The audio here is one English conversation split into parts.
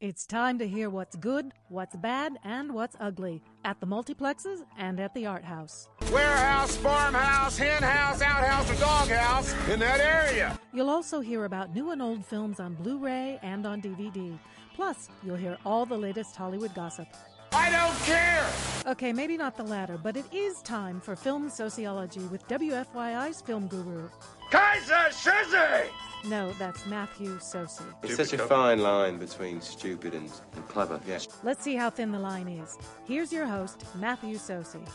It's time to hear what's good, what's bad, and what's ugly at the multiplexes and at the art house. Warehouse, farmhouse, hen house, outhouse, or doghouse in that area. You'll also hear about new and old films on Blu ray and on DVD. Plus, you'll hear all the latest Hollywood gossip. I don't care! Okay, maybe not the latter, but it is time for film sociology with WFYI's film guru. Kaiser Shizzy! No, that's Matthew Socey. It's such a fine line between stupid and, and clever. Yes. Let's see how thin the line is. Here's your host, Matthew Socey.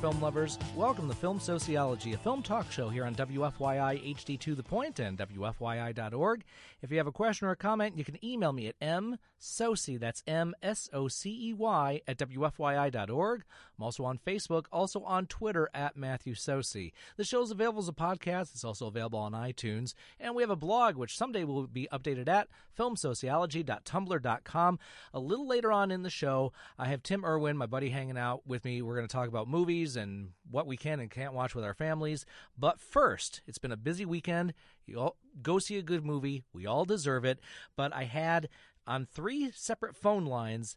Film lovers. Welcome to Film Sociology, a film talk show here on WFYI HD to the point and WFYI.org. If you have a question or a comment, you can email me at msocey, that's M-S-O-C-E-Y, at WFYI.org. I'm also on Facebook, also on Twitter at Matthew Socey. The show is available as a podcast. It's also available on iTunes. And we have a blog, which someday will be updated at filmsociology.tumblr.com. A little later on in the show, I have Tim Irwin, my buddy, hanging out with me. We're going to talk about movies and what we can and can't watch with our families. But first, it's been a busy weekend. You all go see a good movie. We all deserve it. But I had on three separate phone lines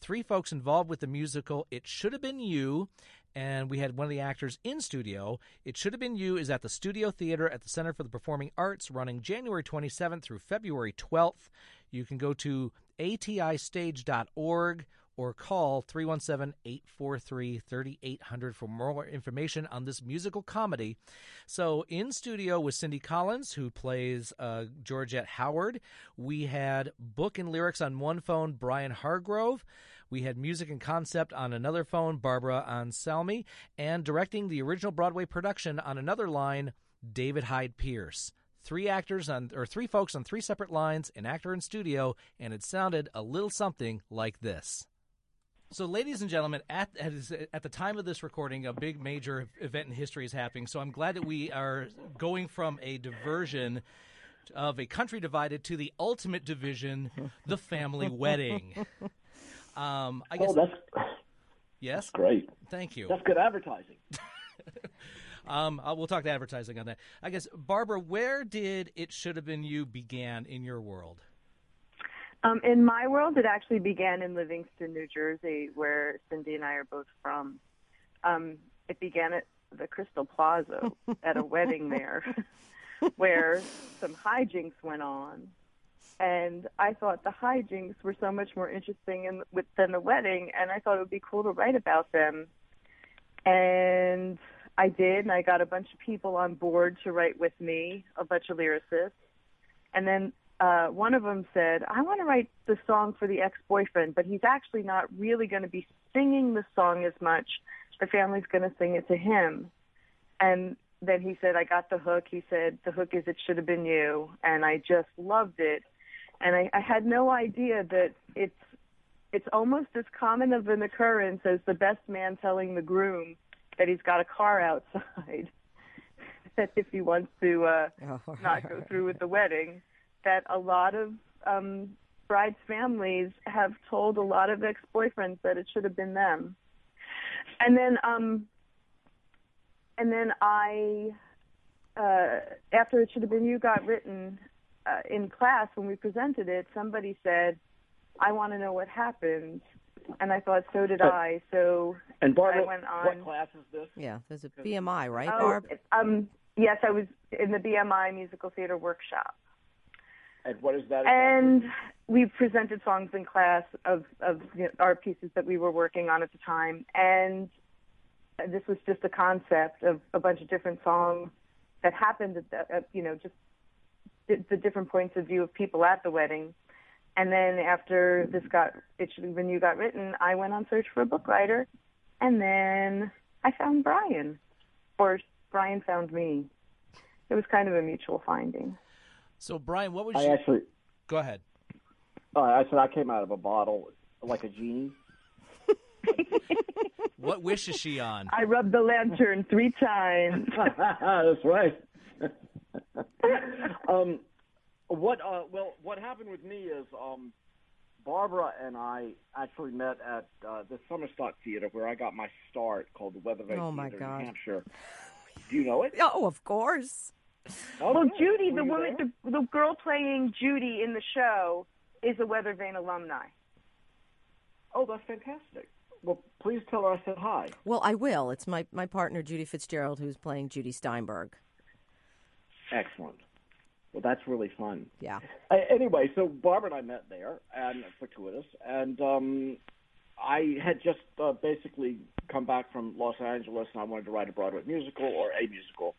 three folks involved with the musical It Should Have Been You. And we had one of the actors in studio. It Should Have Been You is at the Studio Theater at the Center for the Performing Arts running January 27th through February 12th. You can go to atistage.org or call 317-843-3800 for more information on this musical comedy. So in studio with Cindy Collins, who plays uh, Georgette Howard. We had book and lyrics on one phone, Brian Hargrove. We had music and concept on another phone, Barbara Anselmi. And directing the original Broadway production on another line, David Hyde Pierce three actors on or three folks on three separate lines, an actor in studio, and it sounded a little something like this. So, ladies and gentlemen, at, at at the time of this recording, a big major event in history is happening. So, I'm glad that we are going from a diversion of a country divided to the ultimate division, the family wedding. Um, I guess. Oh, that's yes. great. Thank you. That's good advertising. Um, uh, we'll talk to advertising on that. I guess, Barbara, where did it should have been you began in your world? Um, in my world, it actually began in Livingston, New Jersey, where Cindy and I are both from. Um, it began at the Crystal Plaza at a wedding there, where some hijinks went on, and I thought the hijinks were so much more interesting in, with, than the wedding, and I thought it would be cool to write about them. And I did, and I got a bunch of people on board to write with me, a bunch of lyricists. And then uh, one of them said, I want to write the song for the ex-boyfriend, but he's actually not really going to be singing the song as much. The family's going to sing it to him. And then he said, I got the hook. He said, the hook is It Should Have Been You. And I just loved it. And I, I had no idea that it's it's almost as common of an occurrence as the best man telling the groom that he's got a car outside that if he wants to uh, not go through with the wedding, that a lot of um, brides' families have told a lot of ex-boyfriends that it should have been them. And then, um, and then I, uh, after it should have been you got written uh, in class when we presented it, somebody said, "I want to know what happened." And I thought, so did I. So And Barbara, I went on. what class is this? Yeah, there's a BMI, right, Oh, Barb? um, yes, I was in the BMI musical theater workshop, And what is that? and we presented songs in class of of you know, our pieces that we were working on at the time, and this was just a concept of a bunch of different songs that happened at the, at, you know just the, the different points of view of people at the wedding. And then after this got it should when you got written, I went on search for a book writer, and then I found Brian, or Brian found me. It was kind of a mutual finding. So, Brian, what was I your... actually, Go ahead. uh, I said I came out of a bottle like a genie. What wish is she on? I rubbed the lantern three times. That's right. um, what? Uh, well, what happened with me is um, Barbara and I actually met at uh, the Summer Stock Theater where I got my start, called the Weather Vane Oh, my Theater God. in Hampshire. Do you know it? Oh, of course. Oh, Well. Judy, the woman, the, the girl playing Judy in the show, is a Weather Vane alumni. Oh, that's fantastic. Well, please tell her I said hi. Well, I will. It's my, my partner, Judy Fitzgerald, who's playing Judy Steinberg. Excellent. Well, that's really fun. Yeah. Uh, anyway, so Barbara and I met there, and fortuitous, and um, I had just uh, basically come back from Los Angeles, and I wanted to write a Broadway musical or a musical.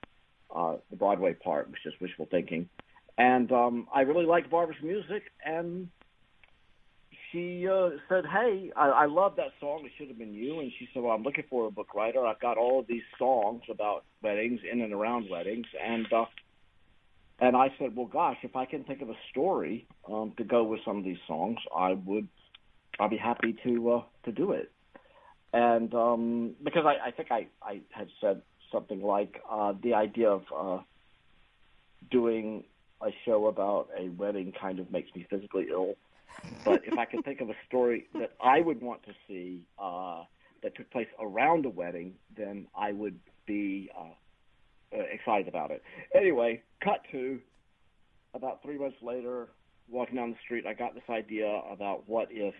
Uh, the Broadway part was just wishful thinking, and um, I really liked Barbara's music, and she uh, said, "Hey, I, I love that song. It should have been you." And she said, "Well, I'm looking for a book writer. I've got all of these songs about weddings, in and around weddings, and." Uh, and I said, "Well, gosh, if I can think of a story um, to go with some of these songs, I would. I'll be happy to uh, to do it." And um, because I, I think I, I had said something like uh, the idea of uh, doing a show about a wedding kind of makes me physically ill. But if I could think of a story that I would want to see uh, that took place around a wedding, then I would be uh, uh, excited about it. Anyway, cut to about three months later, walking down the street, I got this idea about what if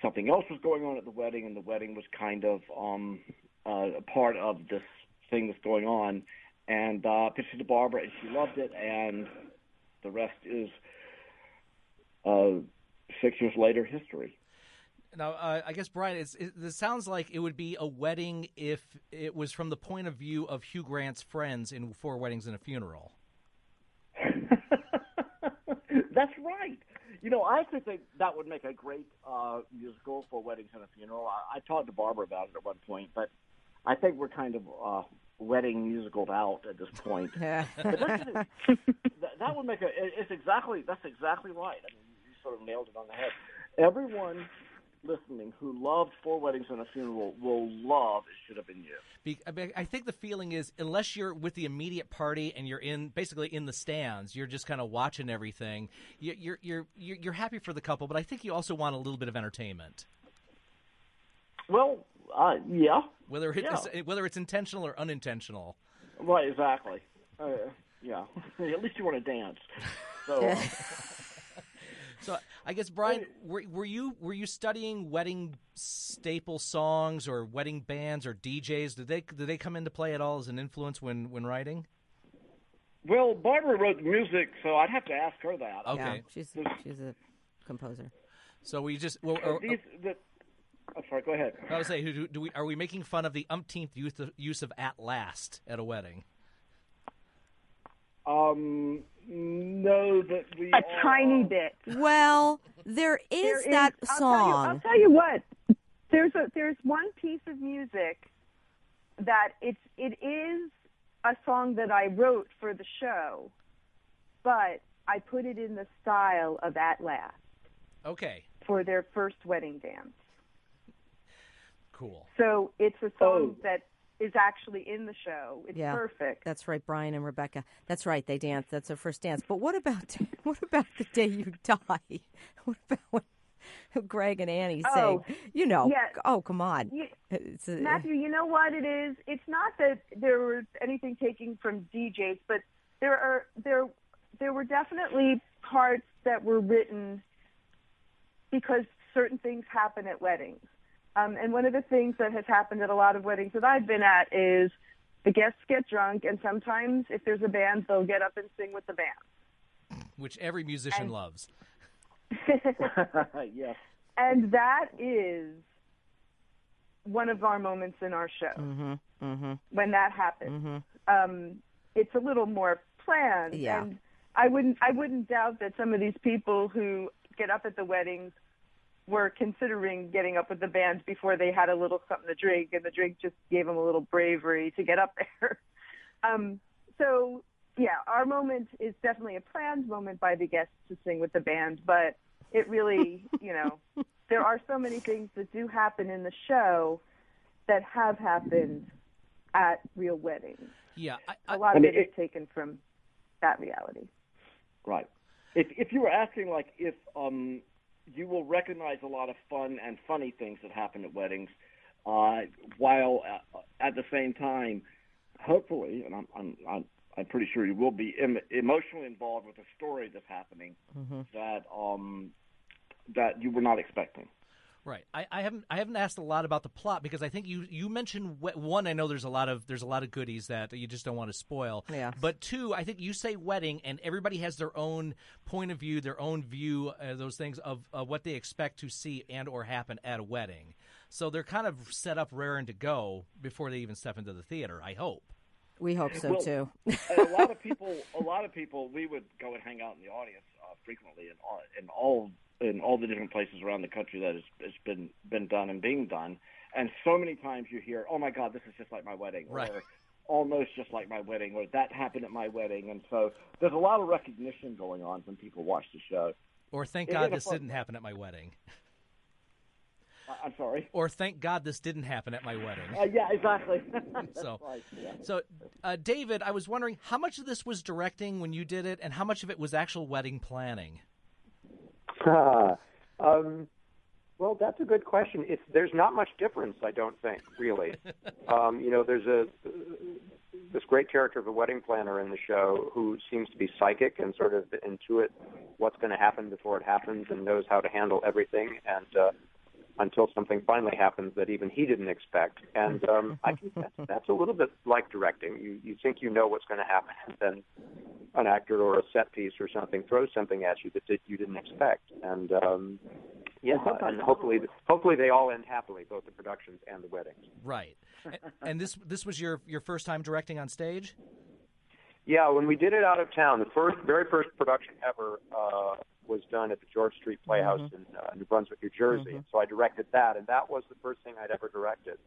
something else was going on at the wedding, and the wedding was kind of um, uh, a part of this thing that's going on. And uh, pitched it to Barbara, and she loved it, and the rest is uh, six years later history. Now, uh, I guess Brian, it's, it, it sounds like it would be a wedding if it was from the point of view of Hugh Grant's friends in Four Weddings and a Funeral. That's right. You know, I actually think that would make a great uh, musical Four Weddings and a Funeral. I, I talked to Barbara about it at one point, but I think we're kind of uh, wedding musicaled out at this point. Yeah. But that's, that, that would make a. it- It's exactly that's exactly right. I mean, you sort of nailed it on the head. Everyone listening who loved Four Weddings and a Funeral will love It Should Have Been You. Be, I, mean, I think the feeling is, unless you're with the immediate party and you're in basically in the stands, you're just kind of watching everything. You, you're you're you're you're happy for the couple, but I think you also want a little bit of entertainment, Well, uh, yeah, whether it's Yeah. whether it's intentional or unintentional. right, exactly. Uh, yeah, at least you want to dance. So. uh, So I guess Brian, were, were you were you studying wedding staple songs or wedding bands or DJs? Did they did they come into play at all as an influence when when writing? Well, Barbara wrote the music, so I'd have to ask her that. Okay. Yeah, she's she's a composer. So we just well, Uh, these, the, I'm sorry. Go ahead. I would say, do, do we are we making fun of the umpteenth use of, use of "at last" at a wedding? Um, no, that we A are, tiny bit. Well, there is There is- that I'll tell you- I'll tell you what. There's a there's one piece of music that it's it is a song that I wrote for the show, but I put it in the style of At Last Okay, for their first wedding dance. Cool. So it's a song Oh. that is actually in the show. It's Yeah. perfect. That's right, Brian and Rebecca. That's right, they dance. That's their first dance. But what about what about the day you die? What about what Greg and Annie Oh, sing? You know. yeah. Oh, come on. You- uh, a- Matthew, you know what it is? It's not that there was anything taken from DJs, but there are there there were definitely parts that were written because certain things happen at weddings. Um, and one of the things that has happened at a lot of weddings that I've been at is the guests get drunk, and sometimes if there's a band, they'll get up and sing with the band. Which every musician And- loves. yes. And that is one of our moments in our show Mhm. Mhm. when that happens. Mhm. um, it's a little more planned. Yeah. And I wouldn't I wouldn't doubt that some of these people who get up at the weddings were considering getting up with the band before they had a little something to drink, and the drink just gave them a little bravery to get up there. um, so yeah, our moment is definitely a planned moment by the guests to sing with the band, but it really, you know, there are so many things that do happen in the show that have happened at real weddings. Yeah, I, A I, lot I of mean, it is taken from that reality. Right. If if you were asking like if um you will recognize a lot of fun and funny things that happen at weddings, uh, while uh, at the same time, hopefully, and I'm I'm I'm, I'm pretty sure you will be em- emotionally involved with a story that's happening that um that you were not expecting. Right. I, I haven't I haven't asked a lot about the plot because I think you you mentioned we- one. I know there's a lot of there's a lot of goodies that you just don't want to spoil. Yeah. But two, I think you say wedding, and everybody has their own point of view, their own view, uh, those things of uh, what they expect to see and or happen at a wedding. So they're kind of set up raring to go before they even step into the theater. I hope. We hope so Well, too. a lot of people, a lot of people, we would go and hang out in the audience uh, frequently and all, in all in all the different places around the country that has, has been been done and being done. And so many times you hear, "Oh my God, this is just like my wedding," Right. or "Almost just like my wedding," or "That happened at my wedding." And so there's a lot of recognition going on when people watch the show. Or thank God this fun- didn't happen at my wedding. I'm sorry. Or thank God this didn't happen at my wedding. Uh, yeah, exactly. So, right, yeah. so uh, David, I was wondering how much of this was directing when you did it, and how much of it was actual wedding planning. um, well, that's a good question. It's, there's not much difference, I don't think, really. um, you know, there's a this great character of a wedding planner in the show who seems to be psychic and sort of intuit what's going to happen before it happens and knows how to handle everything and uh, until something finally happens that even he didn't expect. And um, I think that's, that's a little bit like directing. You you think you know what's going to happen, and then an actor or a set piece or something throws something at you that, that you didn't expect. And um, yeah, and hopefully hopefully they all end happily, both the productions and the weddings. Right. A- and this this was your your first time directing on stage. Yeah, when we did it out of town, the first, very first production ever uh, was done at the George Street Playhouse in uh, New Brunswick, New Jersey. So I directed that, and that was the first thing I'd ever directed.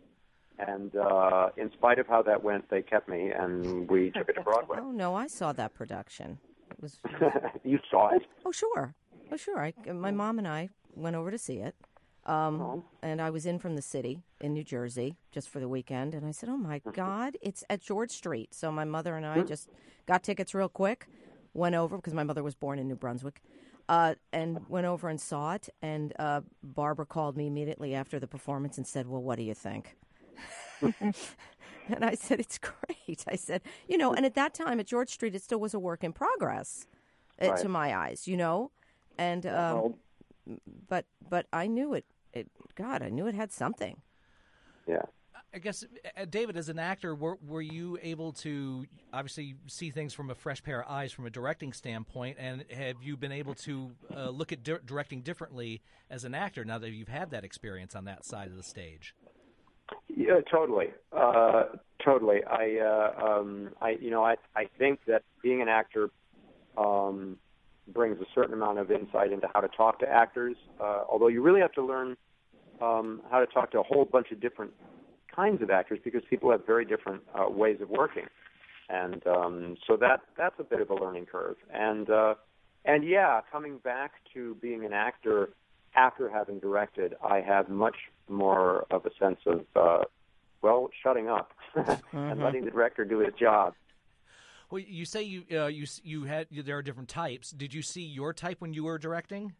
And uh, in spite of how that went, they kept me, and we took it to Broadway. Oh no, I saw that production. It was you saw it? oh sure, oh sure. I, my mom and I went over to see it, um, and I was in from the city in New Jersey just for the weekend, and I said, "Oh my God, it's at George Street." So my mother and I just got tickets real quick, went over because my mother was born in New Brunswick. Uh, and went over and saw it, and uh, Barbara called me immediately after the performance and said, "Well, what do you think?" And I said, It's great. I said, You know, and at that time at George Street, it still was a work in progress uh, Right. to my eyes, you know? And, um, but, but I knew it, it, God, I knew it had something. Yeah. I guess, uh, David, as an actor, were, were you able to obviously see things from a fresh pair of eyes from a directing standpoint? And have you been able to uh, look at di- directing differently as an actor now that you've had that experience on that side of the stage? Yeah, totally, uh, totally. I, uh, um, I, you know, I, I think that being an actor um, brings a certain amount of insight into how to talk to actors. Uh, although you really have to learn um, how to talk to a whole bunch of different kinds of actors because people have very different uh, ways of working, and um, so that that's a bit of a learning curve. And uh, and yeah, coming back to being an actor after having directed, I have much more of a sense of uh, well, shutting up and letting the director do his job. Well, you say you uh, you you had there are different types. Did you see your type when you were directing?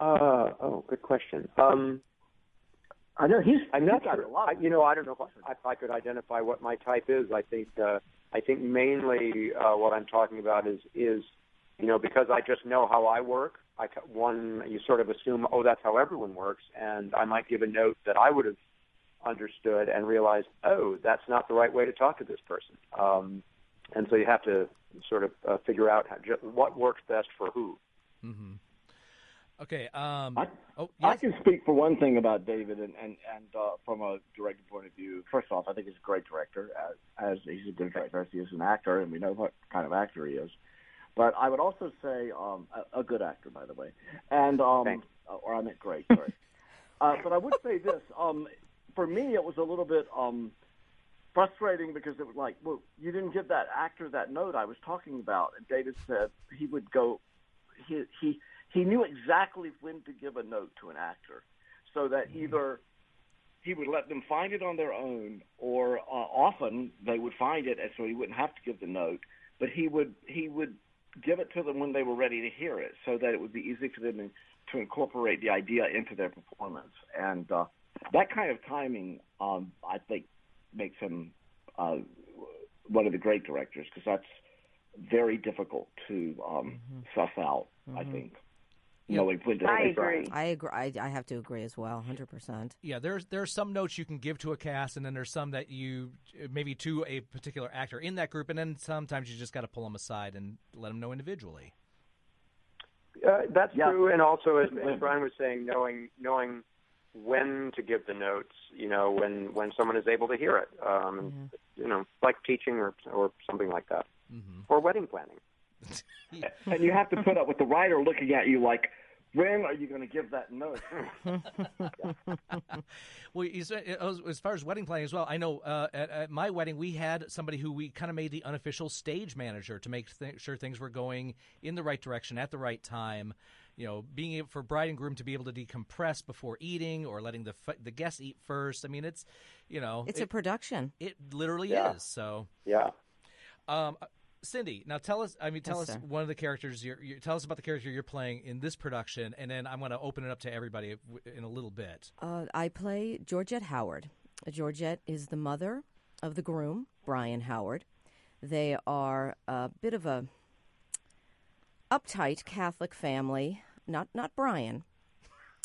Uh, oh, good question. Um, I know he's. I'm not he's sure. a lot I, you know, I don't know if I, could identify what my type is. I think uh, I think mainly uh, what I'm talking about is is you know because I just know how I work. I one you sort of assume oh that's how everyone works, and I might give a note that I would have understood and realized oh that's not the right way to talk to this person. Um, and so you have to sort of uh, figure out how, ju- what works best for who. Mm-hmm. Okay. Um, I, oh, I can speak for one thing about David, and and and uh, from a director point of view. First off, I think he's a great director, as, as he's a good director as he is an actor, and we know what kind of actor he is. But I would also say um, a, a good actor, by the way, and um, Thanks. or I meant great. Sorry. uh, but I would say this: um, for me, it was a little bit um, frustrating because it was like, well, you didn't give that actor that note I was talking about. And David said he would go, he he he knew exactly when to give a note to an actor, so that either he would let them find it on their own, or uh, often they would find it, and so he wouldn't have to give the note. But he would he would give it to them when they were ready to hear it, so that it would be easy for them to incorporate the idea into their performance. And uh, that kind of timing, um, I think, makes him uh, one of the great directors because that's very difficult to um, suss out. I think knowing when to I agree. I agree. I, I have to agree as well, hundred percent. Yeah, there's there are some notes you can give to a cast, and then there's some that you maybe to a particular actor in that group, and then sometimes you just got to pull them aside and let them know individually. Uh, that's Yeah. true, and also as, as Brian was saying, knowing knowing when to give the notes, you know, when when someone is able to hear it, um, you know, like teaching or or something like that, or wedding planning. and you have to put up with the writer looking at you like, when are you going to give that note? Well, you said, as far as wedding planning as well, I know uh, at, at my wedding we had somebody who we kind of made the unofficial stage manager to make th- sure things were going in the right direction at the right time. You know, being able for bride and groom to be able to decompress before eating or letting the f- the guests eat first. I mean, it's you know, It's a production. it literally Yeah. is. So, Yeah. um, Cindy, now tell us. I mean, tell Yes, us sir. one of the characters. You're, you tell us about the character you're playing in this production, and then I'm going to open it up to everybody in a little bit. Uh, I play Georgette Howard. Georgette is the mother of the groom, Brian Howard. They are a bit of a uptight Catholic family. Not not Brian,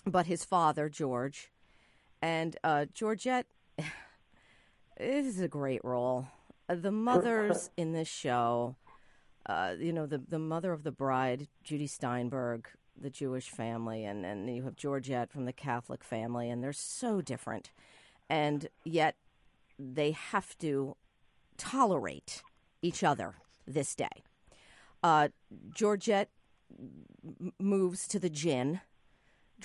but his father George, and uh, Georgette. is a great role. Uh, the mothers in this show, uh, you know, the the mother of the bride, Judy Steinberg, the Jewish family, and and you have Georgette from the Catholic family, and they're so different, and yet they have to tolerate each other this day. Uh, Georgette moves to the gin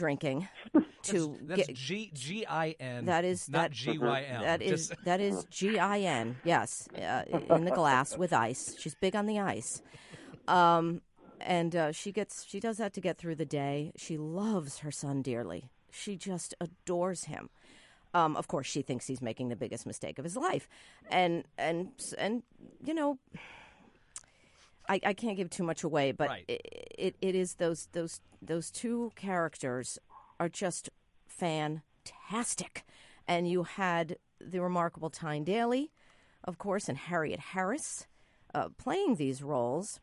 drinking to That's get, G G I N. that is not that- G Y M. that is Just- that is G I N. Yes, uh, in the glass with ice. She's big on the ice, um, and uh, she gets she does that to get through the day. She loves her son dearly. She just adores him. Um, of course, she thinks he's making the biggest mistake of his life, and and and you know, I, I can't give too much away, but Right. it, it it is those those those two characters are just fantastic, and you had the remarkable Tyne Daly, of course, and Harriet Harris uh, playing these roles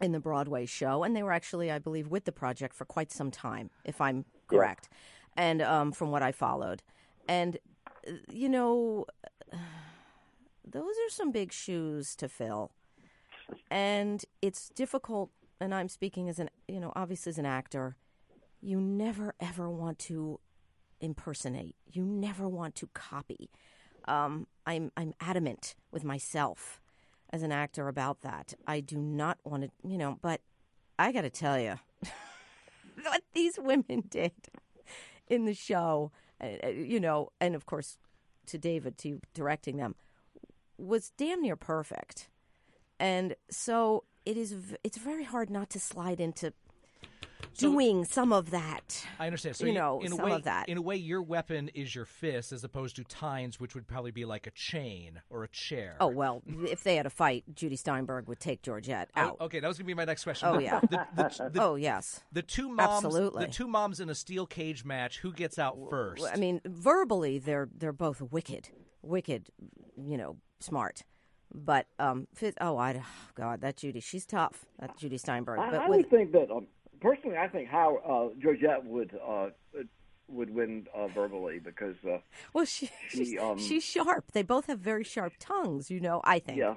in the Broadway show, and they were actually, I believe, with the project for quite some time, if I'm correct, and um, from what I followed, and uh, you know, those are some big shoes to fill, and it's difficult. And I'm speaking as an, you know, obviously as an actor, you never ever want to impersonate. You never want to copy. Um, I'm I'm adamant with myself as an actor about that. I do not want to, you know, but I got to tell you, what these women did in the show, uh, uh, you know, and of course to David, to directing them, was damn near perfect. And so it is. v- It's very hard not to slide into doing some of that. I understand. So you know, in a some way, of that. in a way, your weapon is your fist, as opposed to Tyne's, which would probably be like a chain or a chair. Oh well, if they had a fight, Judy Steinberg would take Georgette Oh, out. okay, that was gonna be my next question. Oh, The- yeah. The, the, the, oh yes. the two moms. Absolutely. The two moms in a steel cage match. Who gets out first? I mean, verbally, they're they're both wicked, wicked, you know, smart. But um, oh, I, oh, God, that Judy, she's tough. That Judy Steinberg. I, but I with, would think that um, personally, I think how uh, Georgette would uh, would win uh, verbally because uh, well, she, she, she's, um, she's sharp. They both have very sharp tongues. You know, I think. yeah,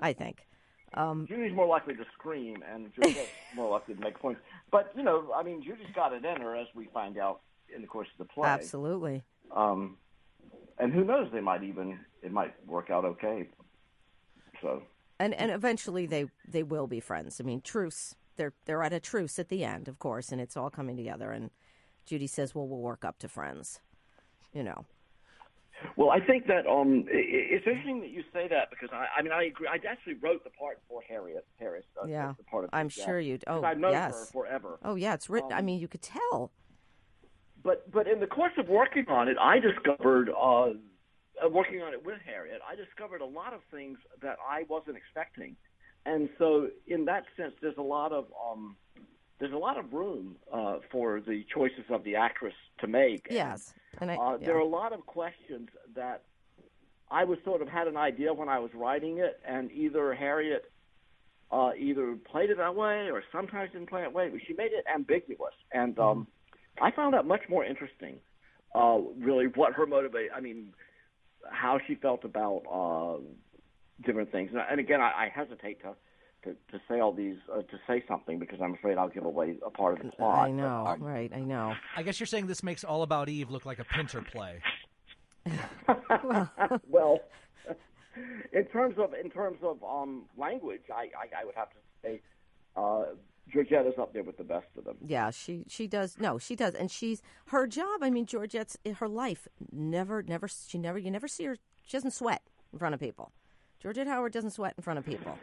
I think. Um, Judy's more likely to scream and Georgette's more likely to make points. But you know, I mean, Judy's got it in her, as we find out in the course of the play. absolutely. Um, and who knows? They might even it might work out okay. So and and eventually they they will be friends. I mean, truce. They're they're at a truce at the end, of course, and it's all coming together. And Judy says, "Well, we'll work up to friends." You know. Well, I think that um, it's interesting that you say that because I, I mean, I agree. I actually wrote the part for Harriet Harris. Uh, yeah, the part of I'm sure you. Oh, I've known yes. her forever. Oh, yeah, it's written. I Um, mean, you could tell. But but in the course of working on it, I discovered, uh, uh, working on it with Harriet, I discovered a lot of things that I wasn't expecting, and so in that sense, there's a lot of um, there's a lot of room uh, for the choices of the actress to make. And, Yes, and I, uh, yeah. There are a lot of questions that I was sort of had an idea when I was writing it, and either Harriet uh, either played it that way or sometimes didn't play it that way. But she made it ambiguous, and um, I found that much more interesting. Uh, really, what her motivate? I mean, how she felt about uh, different things. And, and again, I, I hesitate to. To, to say all these, uh, to say something because I'm afraid I'll give away a part of the plot. I know, right? I know. I guess you're saying this makes All About Eve look like a Pinter play. well, in terms of in terms of um, language, I, I, I would have to say uh, Georgetta's up there with the best of them. Yeah, she she does. No, she does, and she's her job. I mean, Georgette's her life never, never. She never. You never see her. She doesn't sweat in front of people. Georgette Howard doesn't sweat in front of people.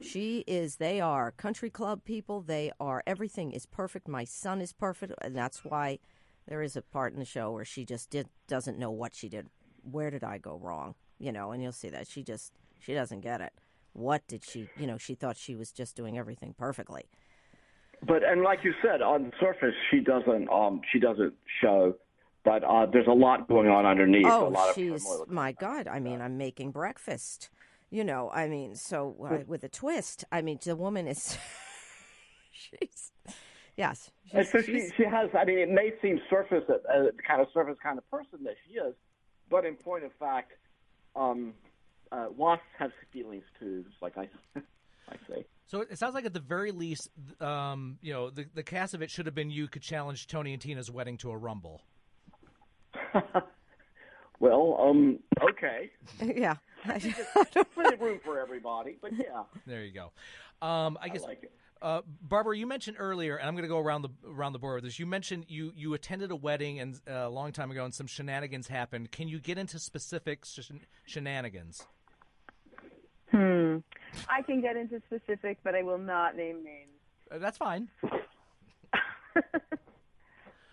She is. They are country club people. They are. Everything is perfect. My son is perfect, and that's why there is a part in the show where she just did doesn't know what she did. Where did I go wrong? You know, and you'll see that she just she doesn't get it. What did she? You know, she thought she was just doing everything perfectly. But and like you said, on the surface, she doesn't um, she doesn't show, but uh, there's a lot going on underneath. a Oh, she's my God. I mean, I'm making breakfast. You know, I mean, so uh, with a twist. I mean, the woman is. she's yes. She's, so she she has. I mean, it may seem surface uh, kind of surface kind of person that she is, but in point of fact, um, uh, wasps have feelings too, just like I I say. So it sounds like at the very least, um, you know, the the cast of it should have been you could challenge Tony and Tina's wedding to a rumble. Well, um, okay, yeah. plenty of room for everybody, but yeah, There you go. Um, I guess, like it. uh, Barbara, you mentioned earlier, and I'm going to go around the around the board with this. You mentioned you you attended a wedding and uh, a long time ago, and some shenanigans happened. Can you get into specific sh- shenanigans? Hmm. I can get into specific, but I will not name names. Uh, that's fine.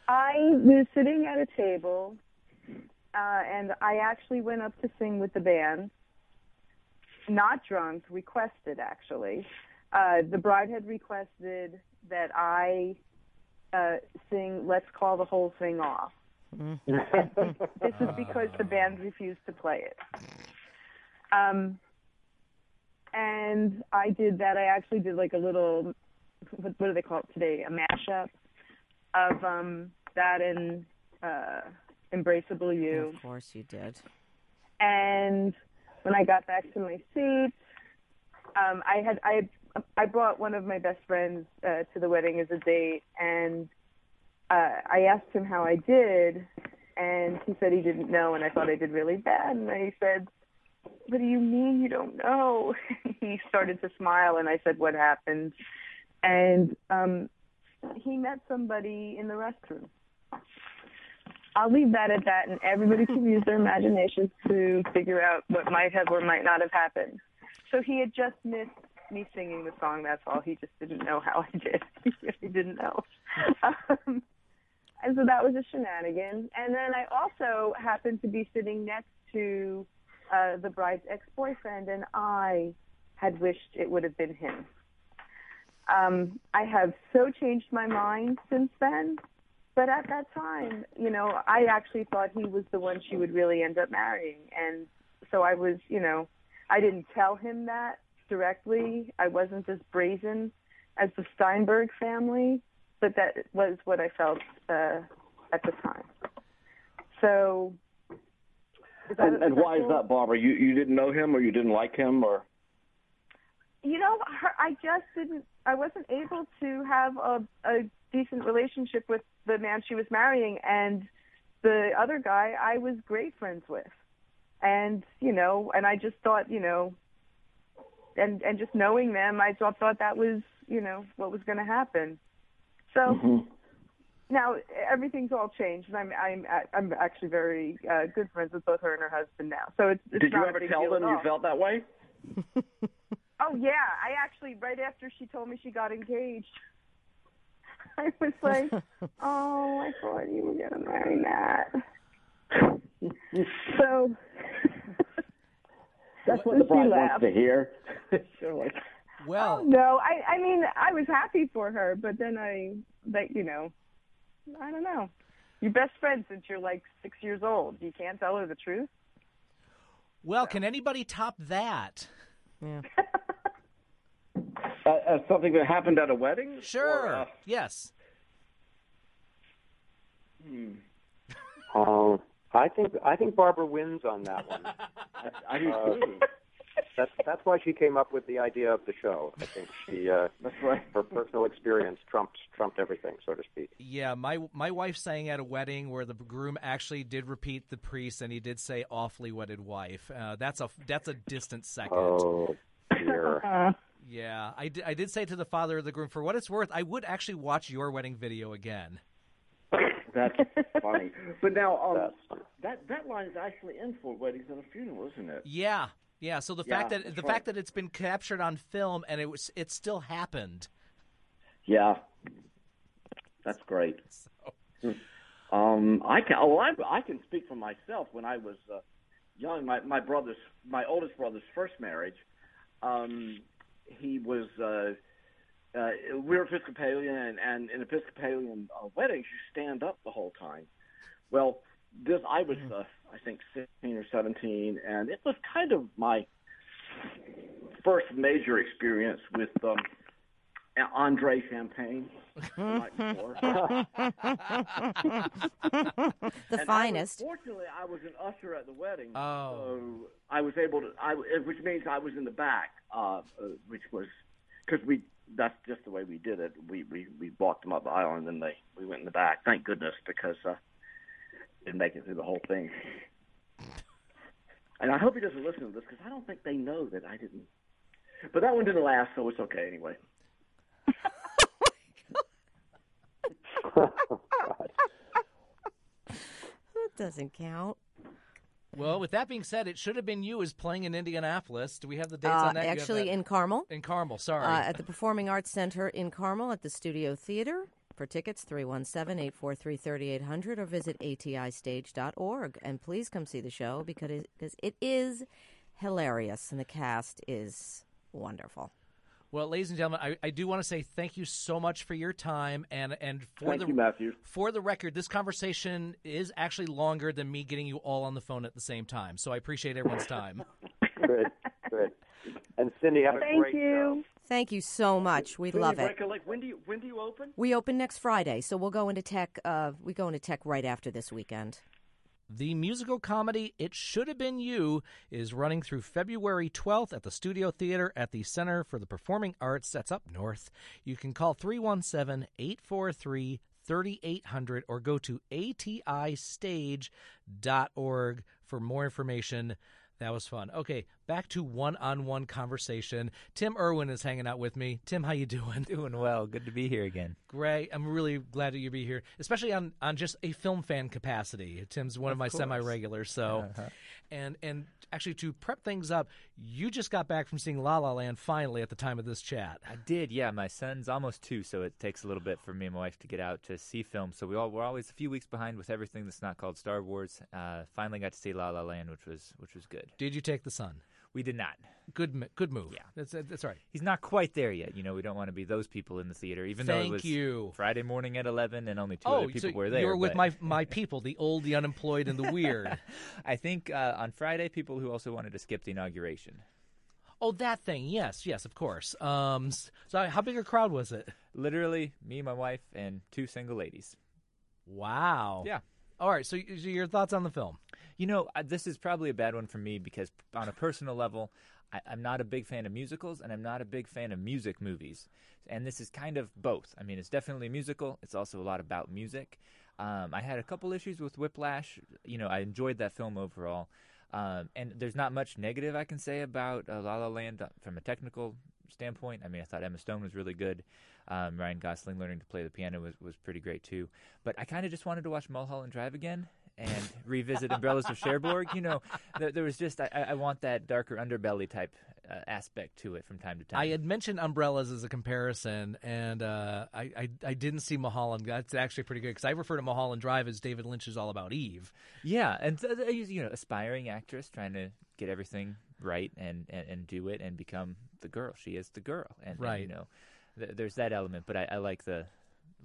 I was sitting at a table, uh, and I actually went up to sing with the band. Not drunk, requested actually. Uh, the bride had requested that I uh, sing "Let's Call the Whole Thing Off." this is because the band refused to play it. Um, and I did that. I actually did like a little, what, what do they call it today? A mashup of um, that and uh, "Embraceable You." Of course you did. And when I got back to my seat, um, I had I had, I brought one of my best friends uh, to the wedding as a date, and uh, I asked him how I did, and he said he didn't know, and I thought I did really bad, and I said, "What do you mean you don't know?" he started to smile, and I said, "What happened?" And um, he met somebody in the restroom. I'll leave that at that, and everybody can use their imaginations to figure out what might have or might not have happened. So he had just missed me singing the song. That's all. He just didn't know how I did. he didn't know. Um, and so that was a shenanigan. And then I also happened to be sitting next to uh, the bride's ex-boyfriend, and I had wished it would have been him. Um, I have so changed my mind since then. But at that time, you know, I actually thought he was the one she would really end up marrying. And so I was, you know, I didn't tell him that directly. I wasn't as brazen as the Steinberg family, but that was what I felt uh, at the time. So. Is And, and why is that, Barbara? You you didn't know him, or you didn't like him, or you know, her, I just didn't. I wasn't able to have a, a decent relationship with the man she was marrying, and the other guy I was great friends with, and you know, and I just thought, you know, and and just knowing them, I thought thought that was you know what was going to happen. So Mm-hmm. Now everything's all changed, and I'm I'm I'm actually very uh, good friends with both her and her husband now. So it's, it's Did you not a ever tell them you felt that way? Oh yeah, I actually right after she told me she got engaged, I was like, "Oh, I thought you were gonna marry Matt." so That's what the bride wants to hear. Sure, like, Well, no, I I mean I was happy for her, but then I like you know, I don't know. You're best friends since you're like six years old. You can't tell her the truth. well, can anybody top that? Yeah. uh, uh, something that happened at a wedding? Sure. Or, uh, yes. hmm. Um, I think I think Barbara wins on that one. I, I do Uh, too. That's that's why she came up with the idea of the show. I think she uh, That's right. her personal experience trumped trumped everything, so to speak. Yeah, my my wife sang at a wedding where the groom actually did repeat the priest, and he did say "awfully wedded wife." Uh, that's a that's a distant second. Oh dear. Uh, Yeah, I did, I did say to the father of the groom, for what it's worth, I would actually watch your wedding video again. That's funny. But now, um, that that line is actually in Four Weddings and a Funeral, isn't it? Yeah, yeah. So the Yeah, fact that the right. fact that it's been captured on film and it was it still happened. Yeah, that's great. Um, I can. Oh, I, I can speak for myself. When I was uh, young, my my brother's, my oldest brother's first marriage, um, he was. Uh, uh, we were Episcopalian, and, and in Episcopalian uh, weddings, you stand up the whole time. Well, this I was, uh, I think, sixteen or seventeen, and it was kind of my first major experience with um, Andre Champagne. the the And I finest. fortunately, I was an usher at the wedding, Oh. so I was able to. I, which means I was in the back, uh, uh, which was because we. That's just the way we did it. We we we walked them up the aisle and then they we went in the back. Thank goodness because uh, didn't make it through the whole thing. And I hope he doesn't listen to this because I don't think they know that I didn't. But that one didn't last, so it's okay anyway. oh That doesn't count. Well, with that being said, it should have been you as playing in Indianapolis. Do we have the dates Uh, on that? Actually, that? in Carmel, in Carmel. Sorry. uh, at the Performing Arts Center in Carmel at the Studio Theater. For tickets, 317 843 3800 or visit atistage.org. And please come see the show because because it is hilarious and the cast is wonderful. Well, ladies and gentlemen, I, I do want to say thank you so much for your time and and for Thank the you, Matthew. for the record, this conversation is actually longer than me getting you all on the phone at the same time. So I appreciate everyone's time. good, good. And Cindy, have a thank great you. Thank you so much. We Can love you it. recollect when do you when do you open? We open next Friday, so we'll go into tech. Uh, we go into tech right after this weekend. The musical comedy It Should Have Been You is running through February 12th at the Studio Theater at the Center for the Performing Arts. That's up north. You can call 317 843 3800 or go to atistage.org for more information. That was fun. Okay, back to one-on-one conversation. Tim Irwin is hanging out with me. Tim, how you doing? Doing well. Good to be here again. Great. I'm really glad that you be here, especially on, on just a film fan capacity. Tim's one of, Of my course. semi regulars. So, Uh-huh. and and actually to prep things up, you just got back from seeing La La Land finally at the time of this chat. I did, yeah. My son's almost two, so it takes a little bit for me and my wife to get out to see films. So we all we're always a few weeks behind with everything that's not called Star Wars. Uh, finally got to see La La Land, which was which was good. Did you take the son? We did not. Good, good move. Yeah. that's that's right. He's not quite there yet. You know, we don't want to be those people in the theater, even though it was you. Friday morning at eleven and only two oh, other people so were there. you were with but- my my people, the old, the unemployed, and the weird. I think uh, on Friday, people who also wanted to skip the inauguration. oh, that thing. Yes, yes, of course. Um, so how big a crowd was it? Literally, me, my wife, and two single ladies. Wow. Yeah. All right. So, so your thoughts on the film? You know, this is probably a bad one for me because, on a personal level, I, I'm not a big fan of musicals and I'm not a big fan of music movies. And this is kind of both. I mean, it's definitely a musical, it's also a lot about music. Um, I had a couple issues with Whiplash. You know, I enjoyed that film overall. Um, and there's not much negative I can say about uh, La La Land uh, from a technical standpoint. I mean, I thought Emma Stone was really good. Um, Ryan Gosling learning to play the piano was, was pretty great too. But I kind of just wanted to watch Mulholland Drive again and revisit Umbrellas of Cherbourg. You know, there, there was just I, I want that darker underbelly type uh, aspect to it from time to time. I had mentioned umbrellas as a comparison, and uh, I, I I didn't see Mulholland. That's actually pretty good because I refer to Mulholland Drive as David Lynch's All About Eve. Yeah, and you know, aspiring actress trying to get everything right and, and, and do it and become the girl. She is the girl, and, right. And, you know, th- there's that element. But I, I like the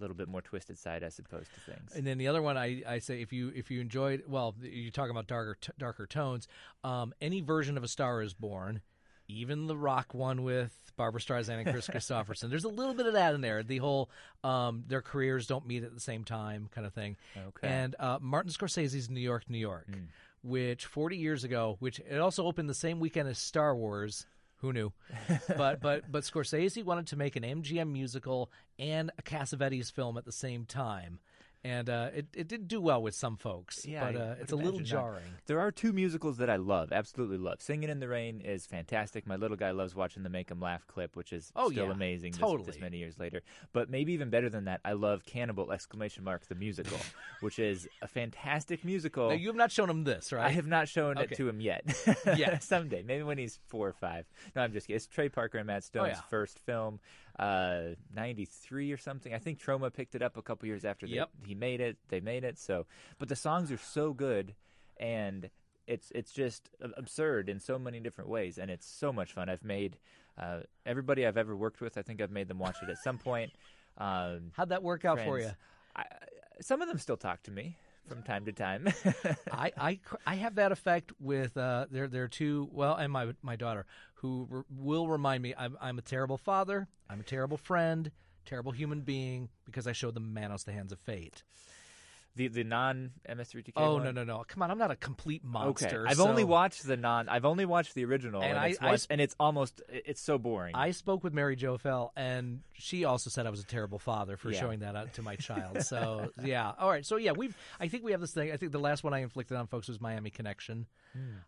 little bit more twisted side as opposed to things. And then the other one, I, I say if you if you enjoyed, well, you're talking about darker t- darker tones. Um, any version of A Star Is Born, even the rock one with Barbra Streisand and Kris Kristofferson. There's a little bit of that in there. The whole um, their careers don't meet at the same time kind of thing. Okay. And uh, Martin Scorsese's New York, New York, which 40 years ago, which it also opened the same weekend as Star Wars. Who knew? but but but Scorsese wanted to make an MGM musical and a Cassavetes film at the same time, and uh, it it did do well with some folks. Yeah, but uh, it's a little not. jarring. There are two musicals that I love, absolutely love. Singing in the Rain is fantastic. My little guy loves watching the Make 'Em Laugh clip, which is Oh, still yeah, amazing this- totally. this, many years later. But maybe even better than that, I love Cannibal exclamation mark the musical, which is a fantastic musical. Now, you have not shown him this, right? I have not shown Okay. it to him yet. Yeah. someday, maybe when he's four or five. No, I'm just kidding. It's Trey Parker and Matt Stone's Oh, yeah. first film, uh, '93 or something. I think Troma picked it up a couple years after they- Yep. he made it. They made it. So, but the songs are so good, and it's it's just absurd in so many different ways, and it's so much fun. I've made uh, everybody I've ever worked with. I think I've made them watch it at some point. Um, How'd that work out for you? I, some of them still talk to me from time to time. I, I, I have that effect with uh, there there are two well and my my daughter who r- will remind me I'm I'm a terrible father I'm a terrible friend terrible human being because I showed them Manos the Hands of Fate. The the non MS3TK. Oh one? no no no! Come on, I'm not a complete monster. Okay. I've so only watched the non. I've only watched the original, And and, I- it's, I and it's almost it's so boring. I spoke with Mary Jo Fell, and she also said I was a terrible father for Yeah. showing that to my child. So yeah, all right. So yeah, we've. I think we have this thing. I think the last one I inflicted on folks was Miami Connection.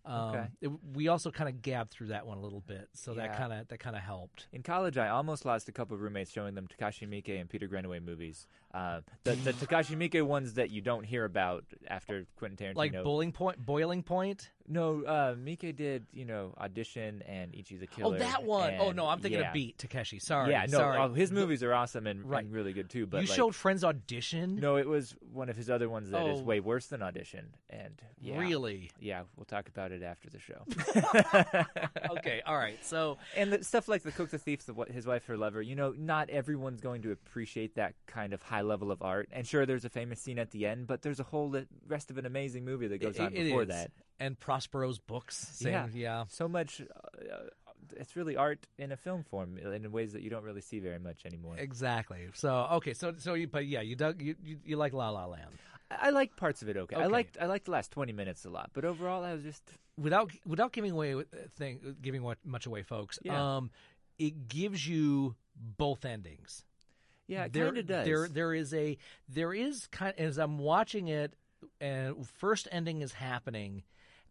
Um, okay. it- we also kind of gabbed through that one a little bit, so that kind of that kind of helped. in college, I almost lost a couple of roommates showing them Takashi Miike and Peter Greenaway movies. Uh, the, the Takashi Miike ones that you don't hear about after Quentin Tarantino. Like boiling point, boiling point. No, uh, Miike did you know audition and Ichi the Killer. oh, that one. Oh no, I'm thinking yeah. of Beat Takeshi. Sorry. Yeah, no, sorry. oh, his movies are awesome and, Right. and really good too. But you like, showed Friends audition. No, it was one of his other ones that is Oh. way worse than audition. And yeah, Really? yeah, we'll talk about it after the show. okay. All right. So and the, stuff like the cook, the thief, the, his wife, her lover. You know, not everyone's going to appreciate that kind of high level of art. And sure, there's a famous scene at the end, but there's a whole li- rest of an amazing movie that goes it- on it before is. that. And Prospero's books. Same, yeah, yeah. So much. Uh, uh, it's really art in a film form in ways that you don't really see very much anymore. Exactly. So okay. So so you but yeah you dug you you, you like La La Land. I, I like parts of it. Okay. I liked I liked the last twenty minutes a lot, but overall, I was just without without giving away uh, thing giving what much away, folks. Yeah. Um, it gives you both endings. yeah, it kind of does. There there is a there is kind as I'm watching it, and first ending is happening.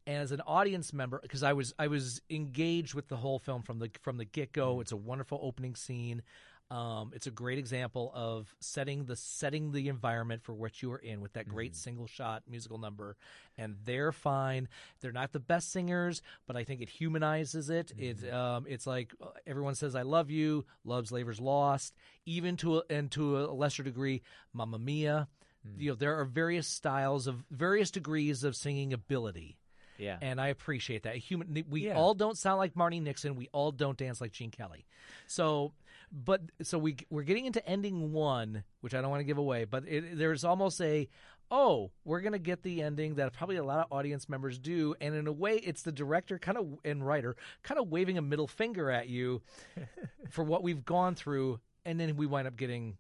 And as an audience member, because I was I was engaged with the whole film from the from the get go. Mm. It's a wonderful opening scene. Um, it's a great example of setting the setting the environment for what you are in with that great Mm. single shot musical number, and they're fine. They're not the best singers, but I think it humanizes it. Mm-hmm. It um, it's like uh, everyone says "I love you," "Love's Labor's Lost," even to a, and to a lesser degree, "Mamma Mia." Mm. You know, there are various styles of various degrees of singing ability. Yeah. And I appreciate that. Human, we Yeah. all don't sound like Marni Nixon. We all don't dance like Gene Kelly. So, but so we we're getting into ending one, which I don't want to give away. But it, there's almost a, oh, we're gonna get the ending that probably a lot of audience members do, and in a way, it's the director kind of and writer kind of waving a middle finger at you for what we've gone through, and then we wind up getting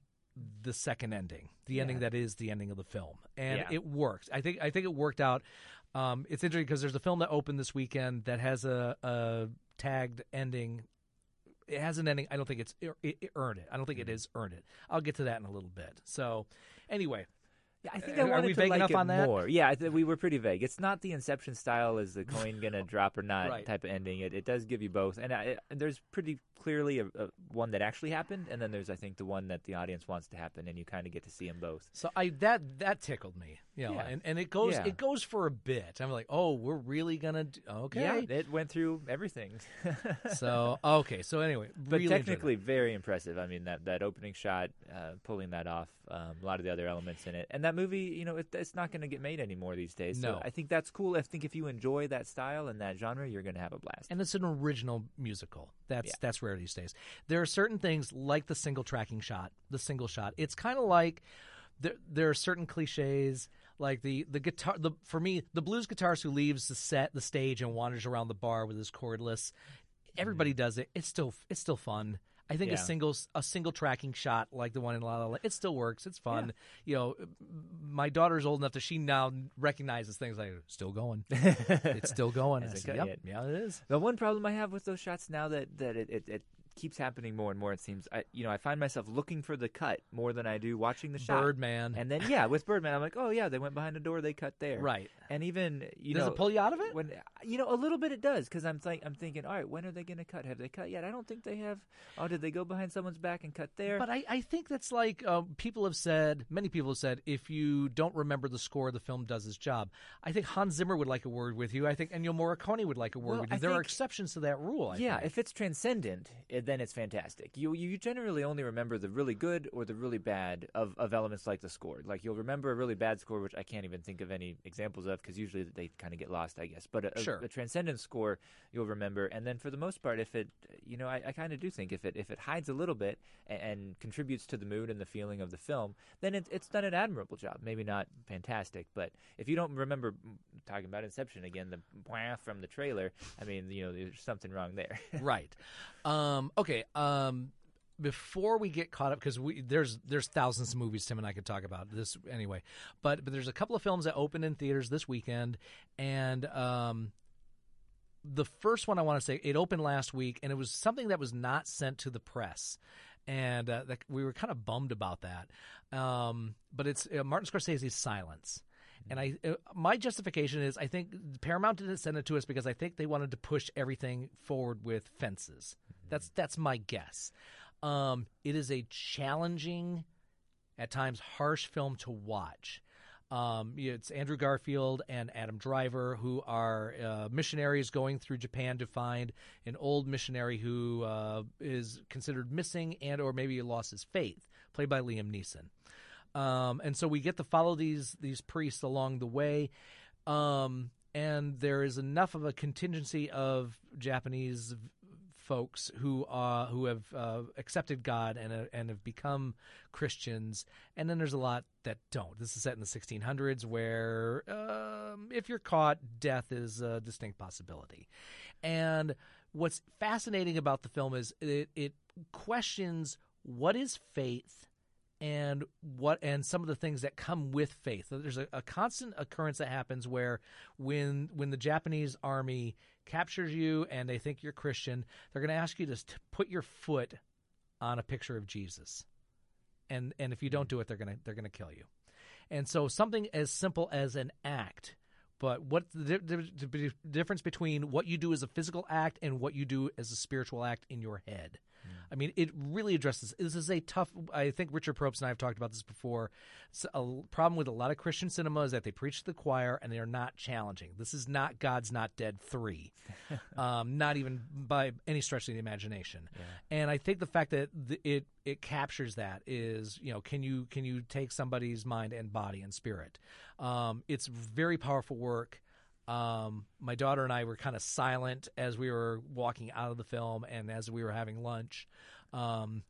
the second ending, the ending Yeah. that is the ending of the film, and Yeah. it works. I think I think it worked out. Um, it's interesting because there's a film that opened this weekend that has a, a tagged ending. It has an ending. I don't think it's it, it earned it. I don't think it Mm-hmm. is earned it. I'll get to that in a little bit. So, anyway, I think I Are wanted we to vague like enough it on that? more. Yeah, I th- we were pretty vague. It's not the Inception style, is the coin gonna drop or not Right. type of ending. It, it does give you both, and I, there's pretty clearly a, a one that actually happened, and then there's I think the one that the audience wants to happen, and you kind of get to see them both. So I that that tickled me, you know, Yeah. and, and it goes Yeah. it goes for a bit. I'm like, oh, we're really gonna do, okay. Yeah, it went through everything. so okay, so anyway, but really technically very impressive. I mean that that opening shot, uh, pulling that off, um, a lot of the other elements in it, and that movie, you know, it, it's not going to get made anymore these days. So No. I think that's cool. I think if you enjoy that style and that genre, you're going to have a blast. and it's an original musical. That's Yeah. that's rare these days. There are certain things like the single tracking shot, the single shot. It's kind of like there there are certain cliches like the the guitar the for me the blues guitarist who leaves the set the stage and wanders around the bar with his cordless. Everybody mm. does it. It's still it's still fun. I think a single a single tracking shot like the one in La La Land, it still works. It's fun. You know, my daughter's old enough that she now recognizes things like still going. it's still going. I Hasn't said, yep, yet. yeah, it is. The one problem I have with those shots now that that it, it, it keeps happening more and more. It seems I you know I find myself looking for the cut more than I do watching the shot. Birdman. And then yeah, with Birdman, I'm like, oh yeah, they went behind a door, they cut there. Right. And even you Does know, it pull you out of it? When you know a little bit, it does because I'm think I'm thinking, all right, when are they going to cut? Have they cut yet? I don't think they have. Oh, did they go behind someone's back and cut there? But I, I think that's like uh, people have said, many people have said, if you don't remember the score, the film does its job. I think Hans Zimmer would like a word with you. I think Ennio Morricone would like a word Well, with you. I there are exceptions to that rule. I yeah, think. if it's transcendent, it, then it's fantastic. You you generally only remember the really good or the really bad of, of elements like the score. Like you'll remember a really bad score, which I can't even think of any examples of because usually they kind of get lost, I guess. But a, a- Sure. a, transcendent score you'll remember, and then for the most part, if it, you know, I, I kind of do think if it if it hides a little bit and, and contributes to the mood and the feeling of the film, then it, it's done an admirable job. Maybe not fantastic, but if you don't remember talking about Inception again, the from the trailer, I mean, you know, there's something wrong there. right. Um, okay. Um, before we get caught up, because we there's there's thousands of movies Tim and I could talk about this anyway, but but there's a couple of films that opened in theaters this weekend, and um, the first one I want to say it opened last week, and it was something that was not sent to the press, and uh, that, we were kind of bummed about that. Um, but it's uh, Martin Scorsese's Silence. And I, uh, my justification is, I think Paramount didn't send it to us because I think they wanted to push everything forward with fences. That's that's my guess. Um, it is a challenging, at times harsh film to watch. Um, it's Andrew Garfield and Adam Driver who are uh, missionaries going through Japan to find an old missionary who uh, is considered missing and or maybe lost his faith, played by Liam Neeson. Um, and so we get to follow these these priests along the way. Um, and there is enough of a contingency of Japanese folks who uh, who have uh, accepted God and uh, and have become Christians, and then there's a lot that don't. This is set in the 1600s, where um, if you're caught, death is a distinct possibility. And what's fascinating about the film is it, it questions what is faith and what and some of the things that come with faith. There's a, a constant occurrence that happens where when when the Japanese army captures you and they think you're Christian, they're going to ask you to put your foot on a picture of Jesus, and and if you don't mm. do it, they're gonna they're gonna kill you. And so something as simple as an act. But what the, the, the difference between what you do as a physical act and what you do as a spiritual act in your head? I mean, it really addresses. This is a tough. I think Richard Probst and I have talked about this before. It's a problem with a lot of Christian cinema is that they preach to the choir and they are not challenging. This is not God's Not Dead three, um, not even by any stretch of the imagination. And I think the fact that it it captures that is, you know, can you can you take somebody's mind and body and spirit? Um, it's very powerful work. Um, my daughter and I were kind of silent as we were walking out of the film and as we were having lunch. Um,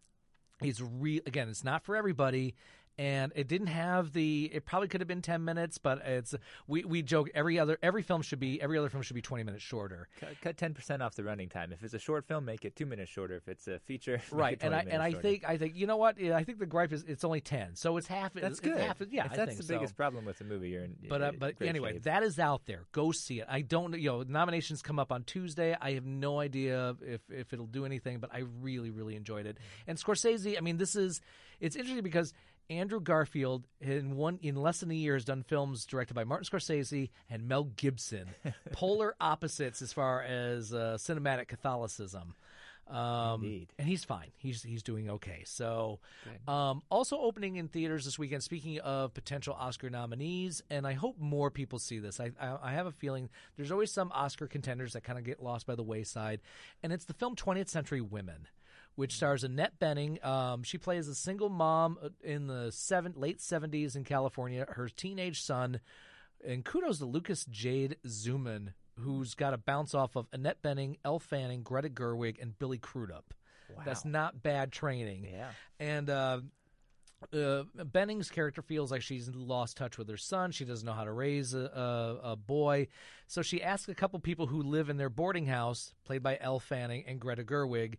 it's re again, it's not for everybody. And it didn't have the. It probably could have been ten minutes, but it's we we joke every other every film should be every other film should be twenty minutes shorter. Cut ten percent off the running time. If it's a short film, make it two minutes shorter. If it's a feature, make right? And I and I shorter. think I think you know what? Yeah, I think the gripe is it's only ten, so it's half. that's it's good. Half, yeah, if I that's the so. biggest problem with the movie. You're in. But uh, but anyway, shape. that is out there. Go see it. I don't you know nominations come up on Tuesday. I have no idea if if it'll do anything, but I really really enjoyed it. And Scorsese, I mean, this is it's interesting because Andrew Garfield in one in less than a year has done films directed by Martin Scorsese and Mel Gibson, polar opposites as far as uh, cinematic Catholicism. Um, Indeed. and he's fine. He's he's doing okay. So, um, also opening in theaters this weekend. Speaking of potential Oscar nominees, and I hope more people see this. I I, I have a feeling there's always some Oscar contenders that kind of get lost by the wayside, and it's the film 20th Century Women. Which stars Annette Bening. Um, she plays a single mom uh, in the seven, late 70s in California. Her teenage son, and kudos to Lucas Jade Zumann, who's got to bounce off of Annette Bening, Elle Fanning, Greta Gerwig, and Billy Crudup. That's not bad training. Yeah. And uh, uh, Bening's character feels like she's lost touch with her son. She doesn't know how to raise a, a, a boy. So she asks a couple people who live in their boarding house, played by Elle Fanning and Greta Gerwig.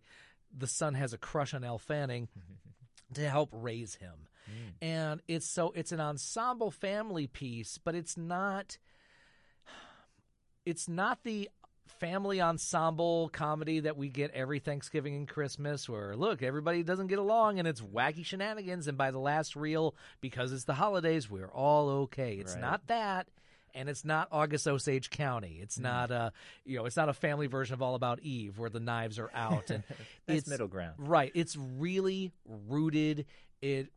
The son has a crush on Elle Fanning to help raise him. Mm. And it's so it's an ensemble family piece, but it's not it's not the family ensemble comedy that we get every Thanksgiving and Christmas where look, everybody doesn't get along and it's wacky shenanigans and by the last reel because it's the holidays, we're all okay. It's Right. not that and it's not August Osage County. It's not a you know, it's not a family version of All About Eve where the knives are out and it's middle ground. Right. It's really rooted. It.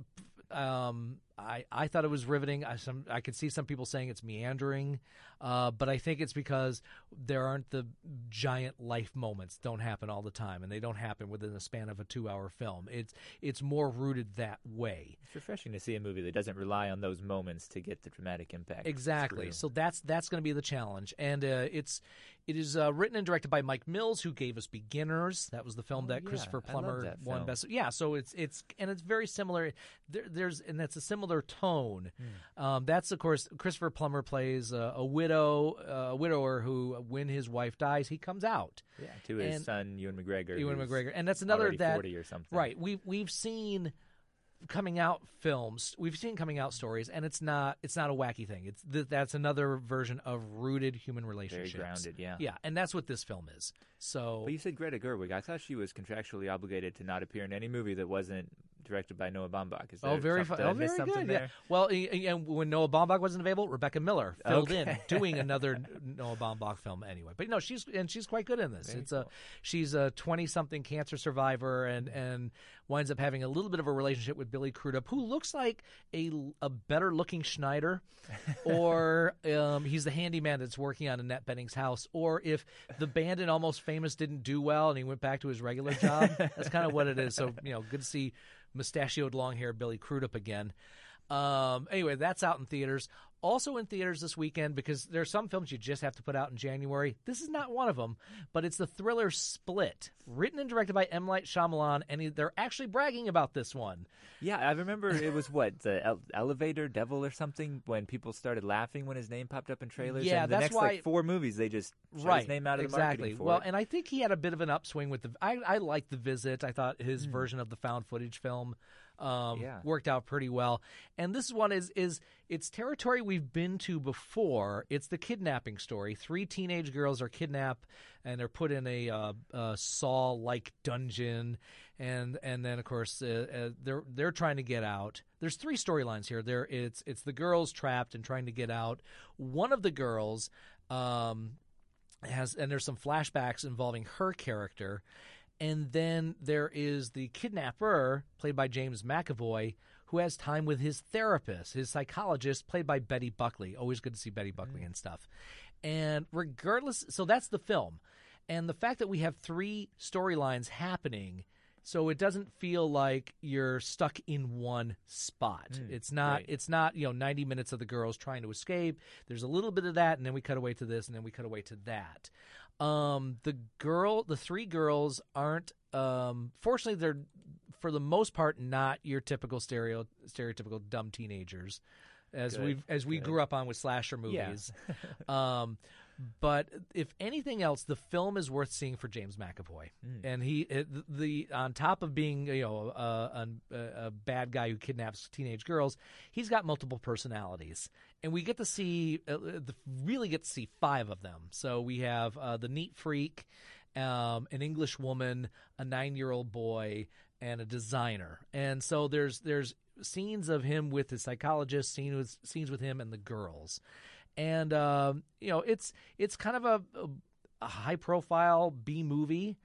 Um. I, I thought it was riveting. I some I could see some people saying it's meandering, uh, but I think it's because there aren't the giant life moments. Don't happen all the time, and they don't happen within the span of a two-hour film. It's it's more rooted that way. It's refreshing to see a movie that doesn't rely on those moments to get the dramatic impact. Exactly. through. So that's that's going to be the challenge, and uh, it's it is uh, written and directed by Mike Mills, who gave us Beginners. That was the film Oh, that yeah. Christopher Plummer that won film. best. Yeah. So it's it's and it's very similar. There, there's and that's a similar tone. Hmm. Um, that's of course Christopher Plummer plays a, a widow, uh, a widower who, when his wife dies, he comes out. Yeah, to his And- son Ewan McGregor. Ewan McGregor, and that's another that 40 or something. Right. We've we've seen coming out films. We've seen coming out stories, and it's not it's not a wacky thing. It's th- that's another version of rooted human relationships. grounded, yeah. Yeah, and that's what this film is. So But you said Greta Gerwig. I thought she was contractually obligated to not appear in any movie that wasn't directed by Noah Baumbach. Is Oh, very fun. Oh, very something good. Yeah. Well, and when Noah Baumbach wasn't available, Rebecca Miller filled in doing another Noah Baumbach film anyway. But no, she's and she's quite good in this. Very it's a she's a twenty-something cancer survivor and and winds up having a little bit of a relationship with Billy Crudup, who looks like a a better-looking Schneider, or um, he's the handyman that's working on Annette Bening's house, or if the band in Almost Famous didn't do well and he went back to his regular job. that's kind of what it is. So you know, good to see mustachioed long hair Billy Crudup again. Um, anyway, that's out in theaters. Also in theaters this weekend because there are some films you just have to put out in January. This is not one of them, but it's the thriller Split, written and directed by M. Night Shyamalan, and they're actually bragging about this one. Yeah, I remember it was what the ele- elevator devil or something when people started laughing when his name popped up in trailers. Yeah, and the that's next why- like four movies they just right, his name out of the exactly. marketing well, it. and I think he had a bit of an upswing with the. I I liked the visit. I thought his Hmm. version of the found footage film um, Yeah. worked out pretty well. And this one is is it's territory we've been to before. It's the kidnapping story. Three teenage girls are kidnapped and they're put in a, uh, uh Saw like dungeon. And and then of course uh, uh, they're they're trying to get out. There's three storylines here. There it's it's the girls trapped and trying to get out. One of the girls um, has and there's some flashbacks involving her character and then there is the kidnapper played by James McAvoy who has time with his therapist his psychologist played by Betty Buckley always good to see Betty Buckley and stuff and regardless so that's the film and the fact that we have three storylines happening so it doesn't feel like you're stuck in one spot. Mm, it's not right. it's not, you know, 90 minutes of the girls trying to escape. There's a little bit of that and then we cut away to this and then we cut away to that. Um the girl, the three girls aren't um fortunately they're for the most part not your typical stereo stereotypical dumb teenagers as we've as we good. grew up on with slasher Yeah. movies. um but if anything else, the film is worth seeing for James McAvoy, Mm. and he it, the on top of being you know a, a, a bad guy who kidnaps teenage girls, he's got multiple personalities, and we get to see uh, the, really get to see five of them. So we have uh, the neat freak, um, an English woman, a nine year old boy, and a designer, and so there's there's scenes of him with his psychologist, scenes with scenes with him and the girls, and um, you know it's it's kind of a, a, a high profile B movie,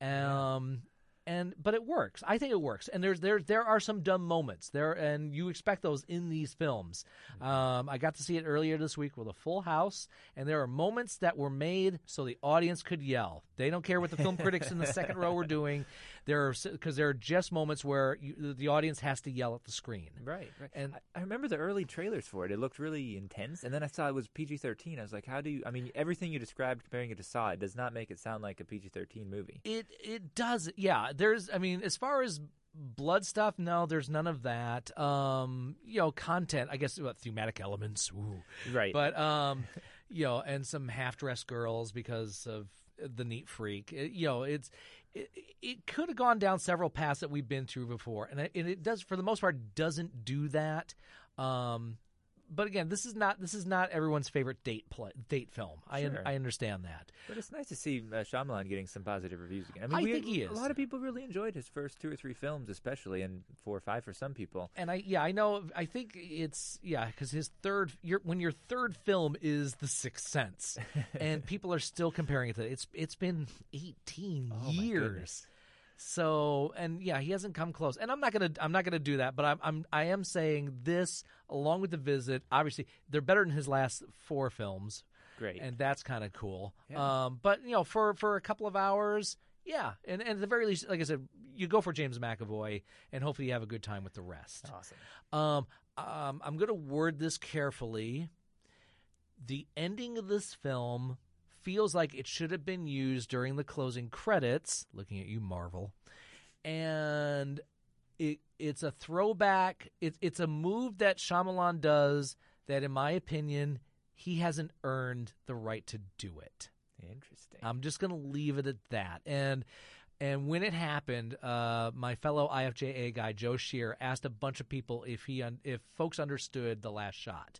um, and but it works. I think it works. And there's there there are some dumb moments there, and you expect those in these films. Um, I got to see it earlier this week with a full house, and there are moments that were made so the audience could yell. They don't care what the film critics in the second row are doing. There are because there are just moments where you, the audience has to yell at the screen. Right, right. And I, I remember the early trailers for it. It looked really intense, and then I saw it was PG thirteen. I was like, how do you? I mean, everything you described comparing it to Saw, it does not make it sound like a PG thirteen movie. It it does. Yeah, there's. I mean, as far as blood stuff, no, there's none of that. Um, you know, content. I guess what thematic elements. Ooh. Right. But um, you know, and some half dressed girls because of the neat freak. It- you know, it's. It, it could have gone down several paths that we've been through before, and it, and it does for the most part doesn't do that. Um, but again, this is not this is not everyone's favorite date play, date film. I Sure. I understand that. But it's nice to see uh, Shyamalan getting some positive reviews again. I mean, I we- think he is. A lot of people really enjoyed his first two or three films, especially, and four or five for some people. And I yeah I know I think it's yeah because his third your when your third film is The Sixth Sense, and people are still comparing it to it's it's been eighteen Oh, years. Goodness. So and yeah, he hasn't come close. And I'm not gonna I'm not gonna do that. But I'm I'm I am saying this along with the visit. Obviously, they're better than his last four films. Great. and that's kind of cool. Yeah. Um, but you know, for for a couple of hours, yeah, and, and at the very least, like I said, you go for James McAvoy, and hopefully you have a good time with the rest. Awesome. Um, um, I'm going to word this carefully. The ending of this film feels like it should have been used during the closing credits. Looking at you, Marvel, and it it's a throwback. It's it's a move that Shyamalan does that, in my opinion, he hasn't earned the right to do it. Interesting. I'm just going to leave it at that. And and when it happened, uh, my fellow IFJA guy Joe Shear asked a bunch of people if he un- if folks understood the last shot,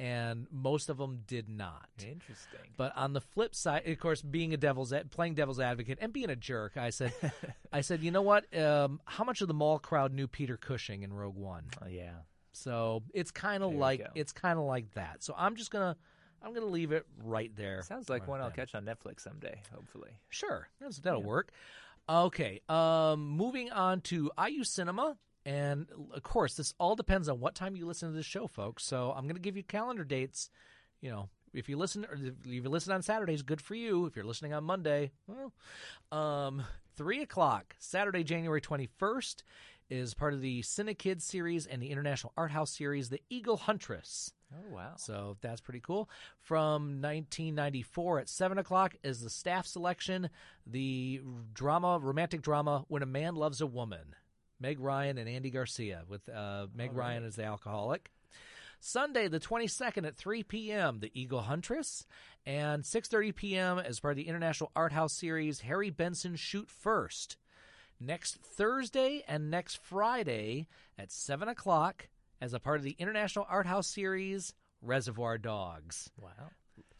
and most of them did not. Interesting. But on the flip side, of course, being a devil's playing devil's advocate and being a jerk, I said, I said, you know what? Um, how much of the mall crowd knew Peter Cushing in Rogue One? Oh, yeah. So it's kind of like it's kind of like that. So I'm just gonna I'm gonna leave it right there. Sounds like one I'll catch on Netflix someday, hopefully. Sure, that's, that'll work. Okay, um, moving on to IU Cinema, and of course, this all depends on what time you listen to this show, folks. So I'm going to give you calendar dates. You know, if you listen, or if you listen on Saturdays, good for you. If you're listening on Monday, well, um, three o'clock Saturday, January 21st, is part of the Cinekid series and the International Art House series, The Eagle Huntress. Oh, wow. So that's pretty cool. From 1994 at 7 o'clock is the staff selection, the drama, romantic drama, When a Man Loves a Woman. Meg Ryan and Andy Garcia, with uh, Meg All Ryan right. as the alcoholic. Sunday, the 22nd at 3 p.m., The Eagle Huntress. And 6.30 p.m. as part of the International Art House series, Harry Benson Shoot First. Next Thursday and next Friday at 7 o'clock as a part of the International Art House series, Reservoir Dogs. Wow.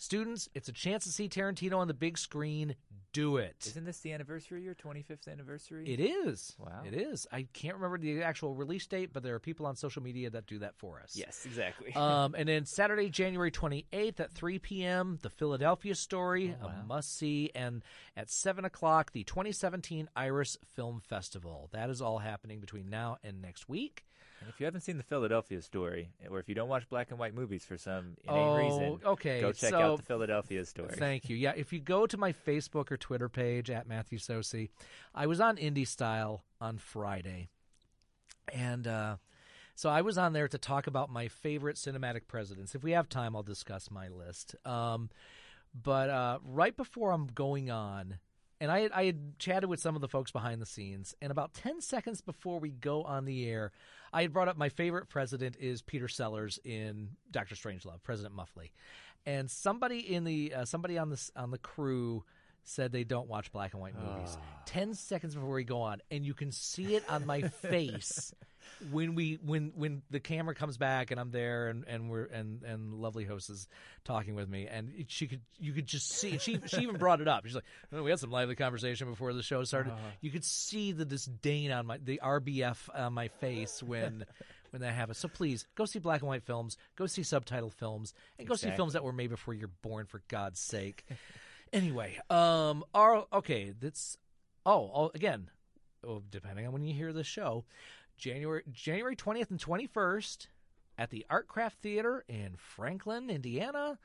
Students, it's a chance to see Tarantino on the big screen. Do it. Isn't this the anniversary year, 25th anniversary? It is. Wow. It is. I can't remember the actual release date, but there are people on social media that do that for us. Yes, exactly. um, and then Saturday, January 28th at 3 p.m., The Philadelphia Story, Oh, wow. a must see. And at 7 o'clock, the 2017 Iris Film Festival. That is all happening between now and next week. If you haven't seen the Philadelphia story, or if you don't watch black and white movies for some inane Oh, reason, okay, go check so- out the Philadelphia story. Thank you. Yeah, if you go to my Facebook or Twitter page at Matthew Socey, I was on Indy Style on Friday, and uh, so I was on there to talk about my favorite cinematic presidents. If we have time, I'll discuss my list. Um, but uh, right before I'm going on, and I had, I had chatted with some of the folks behind the scenes, and about ten seconds before we go on the air, I had brought up my favorite president is Peter Sellers in Doctor Strangelove, President Muffley, and somebody in the uh, somebody on the on the crew said they don't watch black and white movies. Ten seconds before we go on, and you can see it on my face when we when when the camera comes back and I'm there and, and we're and and lovely host is talking with me and it- she could you could just see she she even brought it up. She's like, oh, we had some lively conversation before the show started. You could see the disdain on my the RBF on my face when when they have it. So please go see black and white films, go see subtitle films, and go see films that were made before you're born. For God's sake. anyway, um, our okay, that's oh, oh again, oh, depending on when you hear the show, January January twentieth and twenty first at the Artcraft Theater in Franklin, Indiana,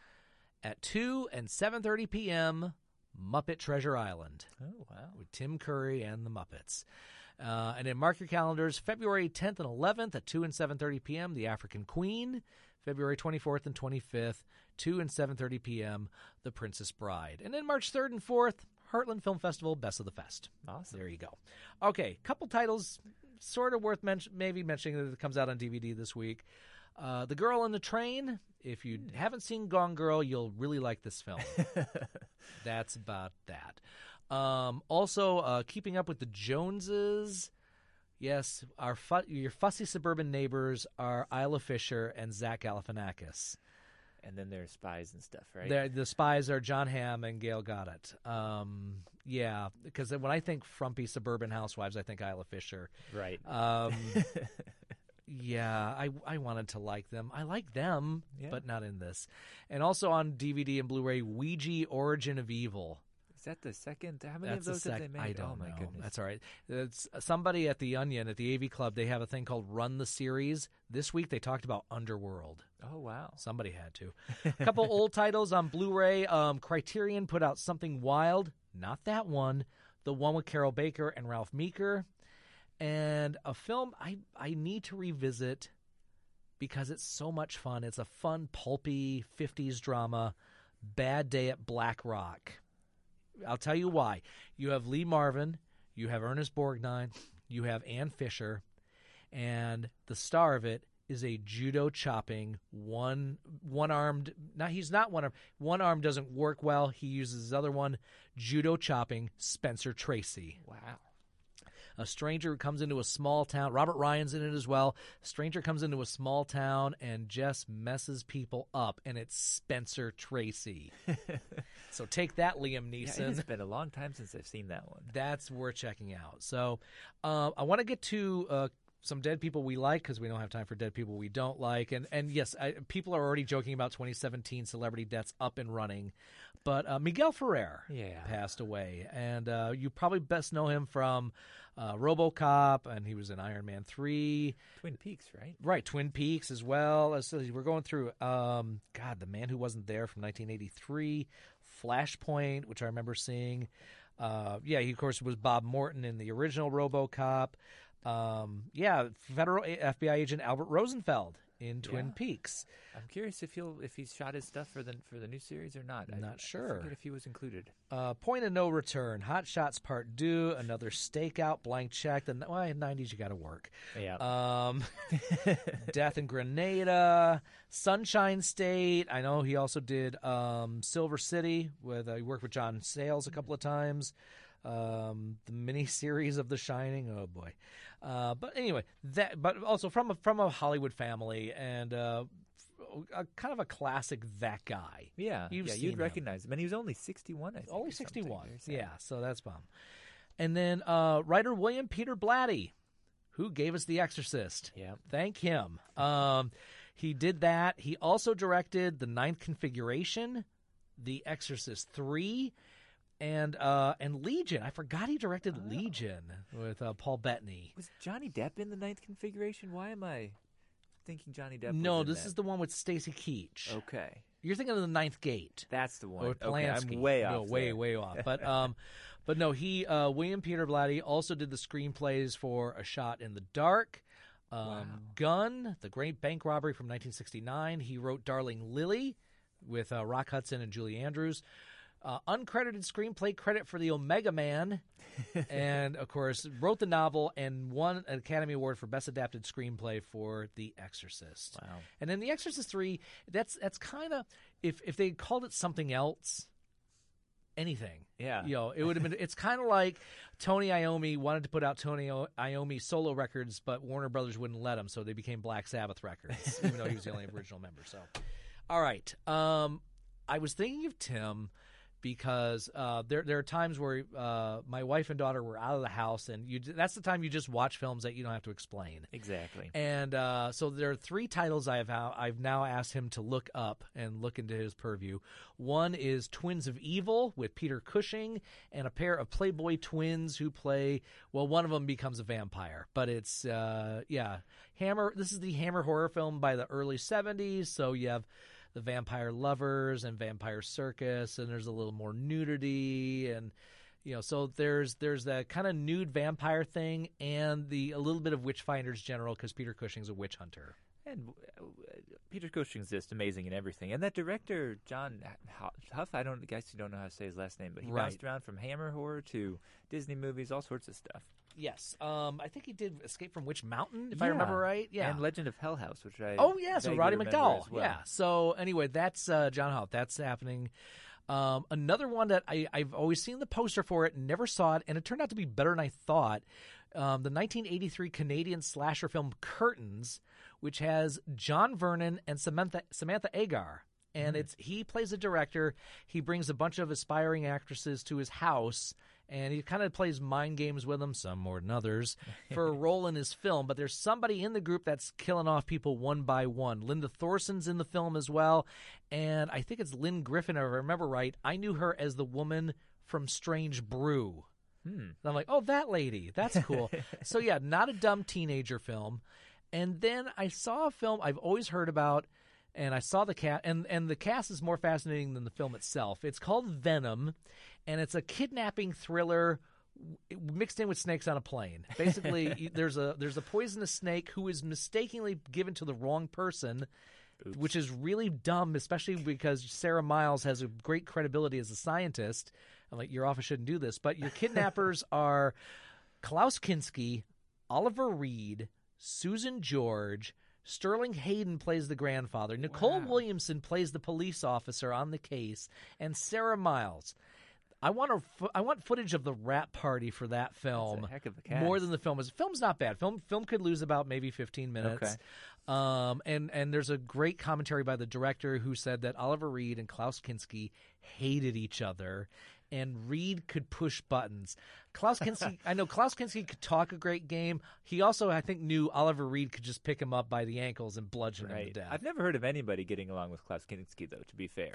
at two and seven thirty p.m. Muppet Treasure Island Oh wow. with Tim Curry and the Muppets. Uh, and then mark your calendars: February 10th and 11th at 2 and 7:30 p.m. The African Queen. February 24th and 25th, 2 and 7:30 p.m. The Princess Bride. And then March 3rd and 4th, Heartland Film Festival, Best of the Fest. Awesome. There you go. Okay, couple titles, sort of worth mention, maybe mentioning that it comes out on DVD this week. Uh, the Girl on the Train. If you haven't seen Gone Girl, you'll really like this film. That's about that. Um, also, uh, keeping up with the Joneses. Yes, our fu- your fussy suburban neighbors are Isla Fisher and Zach Galifianakis. And then there's spies and stuff, right? They're- The spies are Jon Hamm and Gal Gadot. Um, yeah, because when I think frumpy suburban housewives, I think Isla Fisher. Right. Um, yeah, I I wanted to like them. I like them, Yeah. but not in this. And also on DVD and Blu-ray, Ouija: Origin of Evil. Is that the second? How many That's of those the have sec- they made? I don't oh my know. goodness. That's all right. It's somebody at the Onion at the AV Club. They have a thing called Run the Series. This week they talked about Underworld. Oh wow. Somebody had to. A couple old titles on Blu-ray. Um, Criterion put out something wild. Not that one. The one with Carroll Baker and Ralph Meeker, and a film I I need to revisit because it's so much fun. It's a fun, pulpy '50s drama. Bad Day at Black Rock. I'll tell you why. You have Lee Marvin, you have Ernest Borgnine, you have Ann Fisher, and the star of it is a judo chopping one one armed now he's not one arm one arm doesn't work well he uses his other one judo chopping spencer tracy Wow. A stranger comes into a small town robert ryan's in it as well a stranger comes into a small town and just messes people up and it's spencer tracy so take that liam Yeah, neeson it's been a long time since I've seen that one. that's worth checking out. So, um, I want to get to uh, some dead people we like because we don't have time for dead people we don't like. And and yes, I, people are already joking about 2017 celebrity deaths up and running, but uh, Miguel Ferrer Yeah. passed away, and uh, you probably best know him from uh, RoboCop, and he was in Iron Man three. Twin Peaks, right? Right, Twin Peaks as well. As so we're going through, um, God, the man who wasn't there from 1983, Flashpoint, which I remember seeing. Uh, yeah, he of course was Bob Morton in the original RoboCop. Um, yeah, federal FBI agent Albert Rosenfeld in Twin Yeah. Peaks. I'm curious if he'll if he's shot his stuff for the for the new series or not. I'm Not I sure. forget if he was included. Uh, Point of No Return, Hot Shots Part Two, another stakeout, blank check. The well, 90s you got to work. Yeah. Um, Death in Granada, Sunshine State. I know he also did um, Silver City with uh, he worked with John Sayles a couple of times. Um, the mini series of The Shining. Oh boy. Uh, but anyway, that. But also from a, from a Hollywood family and uh, a, kind of a classic that guy. yeah. You've yeah, you'd recognize him, and he was only 61. I think. Only 61. Yeah, so that's bomb. And then uh, writer William Peter Blatty, who gave us The Exorcist. Yeah, Thank him. Um, he did that. He also directed The Ninth Configuration, The Exorcist 3, and uh, and Legion. I forgot he directed Oh. Legion with uh, Paul Bettany. Was Johnny Depp in the ninth configuration? Why am I thinking Johnny Depp? No, this that? is the one with Stacy Keach. Okay, You're thinking of The Ninth Gate. that's the one. okay, I'm way no, off. way, there. way off. But um, but no, he uh, William Peter Blatty also did the screenplays for A Shot in the Dark, um, Gun, The Great Bank Robbery from 1969. He wrote Darling Lili with uh, Rock Hudson and Julie Andrews. Uh, uncredited screenplay credit for the Omega Man, and of course wrote the novel and won an Academy Award for Best Adapted Screenplay for The Exorcist. Wow. And then The Exorcist Three, that's that's kind of if if they called it something else, anything. Yeah. You know, it would have been. It's kind of like Tony Iommi wanted to put out Tony Iommi solo records, but Warner Brothers wouldn't let him, so they became Black Sabbath records, even though he was the only original member. So, all right. Um, I was thinking of Tim because uh, there there are times where uh, my wife and daughter were out of the house, and you that's the time you just watch films that you don't have to explain. Exactly. And uh, so there are three titles I've I've now asked him to look up and look into his purview. One is Twins of Evil with Peter Cushing and a pair of Playboy twins who play. Well, one of them becomes a vampire, but it's uh, yeah Hammer. This is the Hammer horror film by the early '70s, so you have the vampire lovers and vampire circus and there's a little more nudity and you know so there's there's that kind of nude vampire thing and the a little bit of witchfinders general because peter cushing's a witch hunter and uh, Peter Cushing's just amazing in everything. And that director, John Hough, I don't I guess you don't know how to say his last name, but he right. bounced around from Hammer horror to Disney movies, all sorts of stuff. Yes, um, I think he did Escape from Witch Mountain, if. I remember right. Yeah, and Legend of Hell House, which I oh yeah, so Roddy McDowall. Well. Yeah. So anyway, that's uh, John Hough. That's happening. Um, another one that I, I've always seen the poster for it, never saw it, and it turned out to be better than I thought. Um, the 1983 Canadian slasher film Curtains, which has John Vernon and Samantha Samantha Eggar and mm. it's he plays a director. He brings a bunch of aspiring actresses to his house, and he kind of plays mind games with them, some more than others, for a role in his film. But there's somebody in the group that's killing off people one by one. Linda Thorson's in the film as well, and I think it's Lynne Griffin, if I remember right. I knew her as the woman from Strange Brew. Hmm. I'm like, oh, that lady. That's cool. so, yeah, not a dumb teenager film. And then I saw a film I've always heard about and I saw the cast, and and the cast is more fascinating than the film itself. It's called Venom, and it's a kidnapping thriller mixed in with snakes on a plane. Basically, there's a there's a poisonous snake who is mistakenly given to the wrong person. Oops. Which is really dumb, especially because Sarah Miles has a great credibility as a scientist. I'm like, your office shouldn't do this. But your kidnappers are Klaus Kinski, Oliver Reed, Susan George, Sterling Hayden plays the grandfather. Nicol wow. Williamson plays the police officer on the case, and Sarah Miles. I want a, I want footage of the rap party for that film. heck of a cast. More than the film is. Film's not bad. Film film could lose about maybe 15 minutes. Okay. Um, and and there's a great commentary by the director who said that Oliver Reed and Klaus Kinski hated each other, and Reed could push buttons. Klaus Kinski, I know Klaus Kinski could talk a great game. He also, I think, knew Oliver Reed could just pick him up by the ankles and bludgeon right. him to death. I've never heard of anybody getting along with Klaus Kinski, though. To be fair,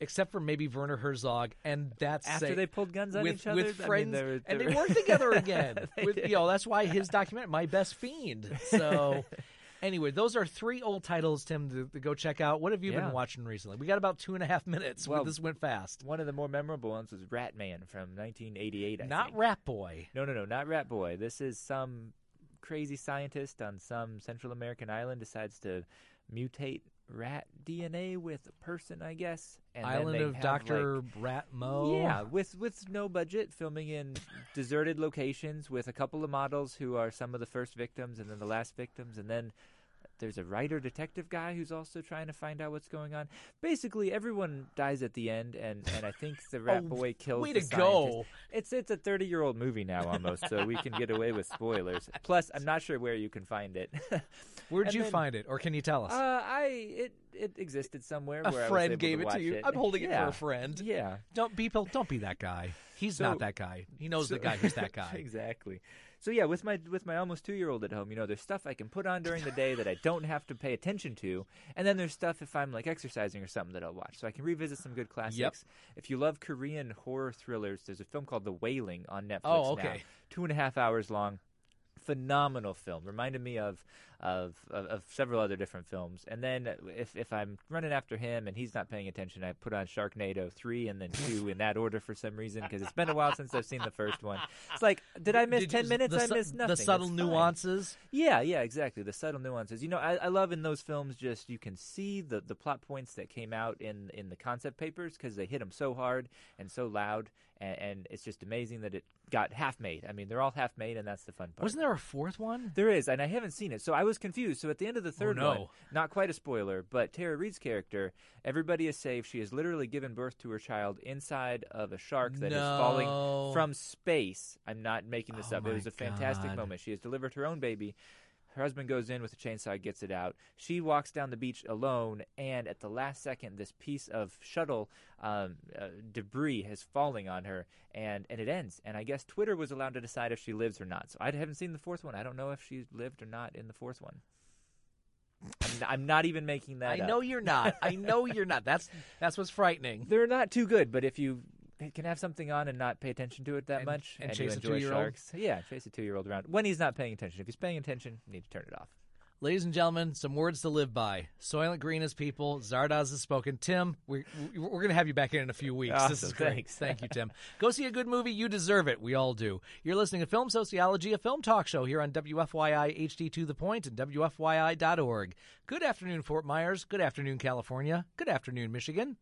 except for maybe Werner Herzog, and that's after say, they pulled guns on with, each other. with friends, I mean, they're, and they're... they worked together again. with, you know, that's why his documentary, "My Best Fiend." So. Anyway, those are three old titles, Tim, to, to go check out. What have you Yeah. been watching recently? We got about two and a half minutes. Well, this went fast. One of the more memorable ones was Rat Man from 1988. I Not think. Rat Boy. No, no, no, not Rat Boy. This is some crazy scientist on some Central American island decides to mutate rat DNA with a person, I guess. And then Island of Doctor like- Rat Mo. Yeah, with with no budget, filming in deserted locations with a couple of models who are some of the first victims and then the last victims, and then there's a writer detective guy who's also trying to find out what's going on. Basically, everyone dies at the end, and, and I think the rat Oh, boy kills. way the to scientist. go. It's it's a 30 year old movie now almost, so we can get away with spoilers. Plus, I'm not sure where you can find it. Where'd And you then- find it, or can you tell us? Uh, I it it existed somewhere. a where I was friend gave to it to you. It. I'm holding it for a friend. Yeah. Don't be don't be that guy. He's So- not that guy. He knows So- the guy who's that guy. exactly. So yeah, with my with my almost two year old at home, you know, there's stuff I can put on during the day that I don't have to pay attention to, and then there's stuff if I'm like exercising or something that I'll watch. So I can revisit some good classics. If you love Korean horror thrillers, there's a film called The Wailing on Netflix. Oh, now. okay. two and a half hours long. Phenomenal film. Reminded me of, of of of several other different films. And then if if I'm running after him and he's not paying attention, I put on Sharknado three and then two in that order for some reason because it's been a while since I've seen the first one. It's like, did I miss Did ten minutes? I su- missed nothing. The subtle It's fine. nuances. Yeah, yeah, exactly. The subtle nuances. You know, I, I love in those films just you can see the, the plot points that came out in in the concept papers because they hit them so hard and so loud, and, and it's just amazing that it got half made. I mean, they're all half made, and that's the fun part. Wasn't there a fourth one? There is, and I haven't seen it, so I was confused. So at the end of the oh, third Oh, no. one, not quite a spoiler, but Tara Reid's character, everybody is safe. She has literally given birth to her child inside of a shark that is No. falling from space. I'm not making this Oh up. It was a fantastic God. moment. She has delivered her own baby. Her husband goes in with a chainsaw, gets it out. She walks down the beach alone, and at the last second, this piece of shuttle um, uh, debris is falling on her, and, and it ends. And I guess Twitter was allowed to decide if she lives or not. So I haven't seen the fourth one. I don't know if she lived or not in the fourth one. I'm, I'm not even making that. I up. know you're not. I know you're not. That's that's what's frightening. They're not too good, but if you can have something on and not pay attention to it that And- much, and you chase a enjoy two-year-old? sharks, yeah, chase a two-year-old around when he's not paying attention. If he's paying attention, you need to turn it off. Ladies and gentlemen, some words to live by. Soylent Green is people. Zardoz has spoken. Tim, we're, we're going to have you back in in a few weeks. this Awesome. is great. Thanks. Thank you, Tim. Go see a good movie. You deserve it. We all do. You're listening to Film Sociology, a film talk show here on WFYI HD to the point and WFYI.org. Good afternoon, Fort Myers. Good afternoon, California. Good afternoon, Michigan.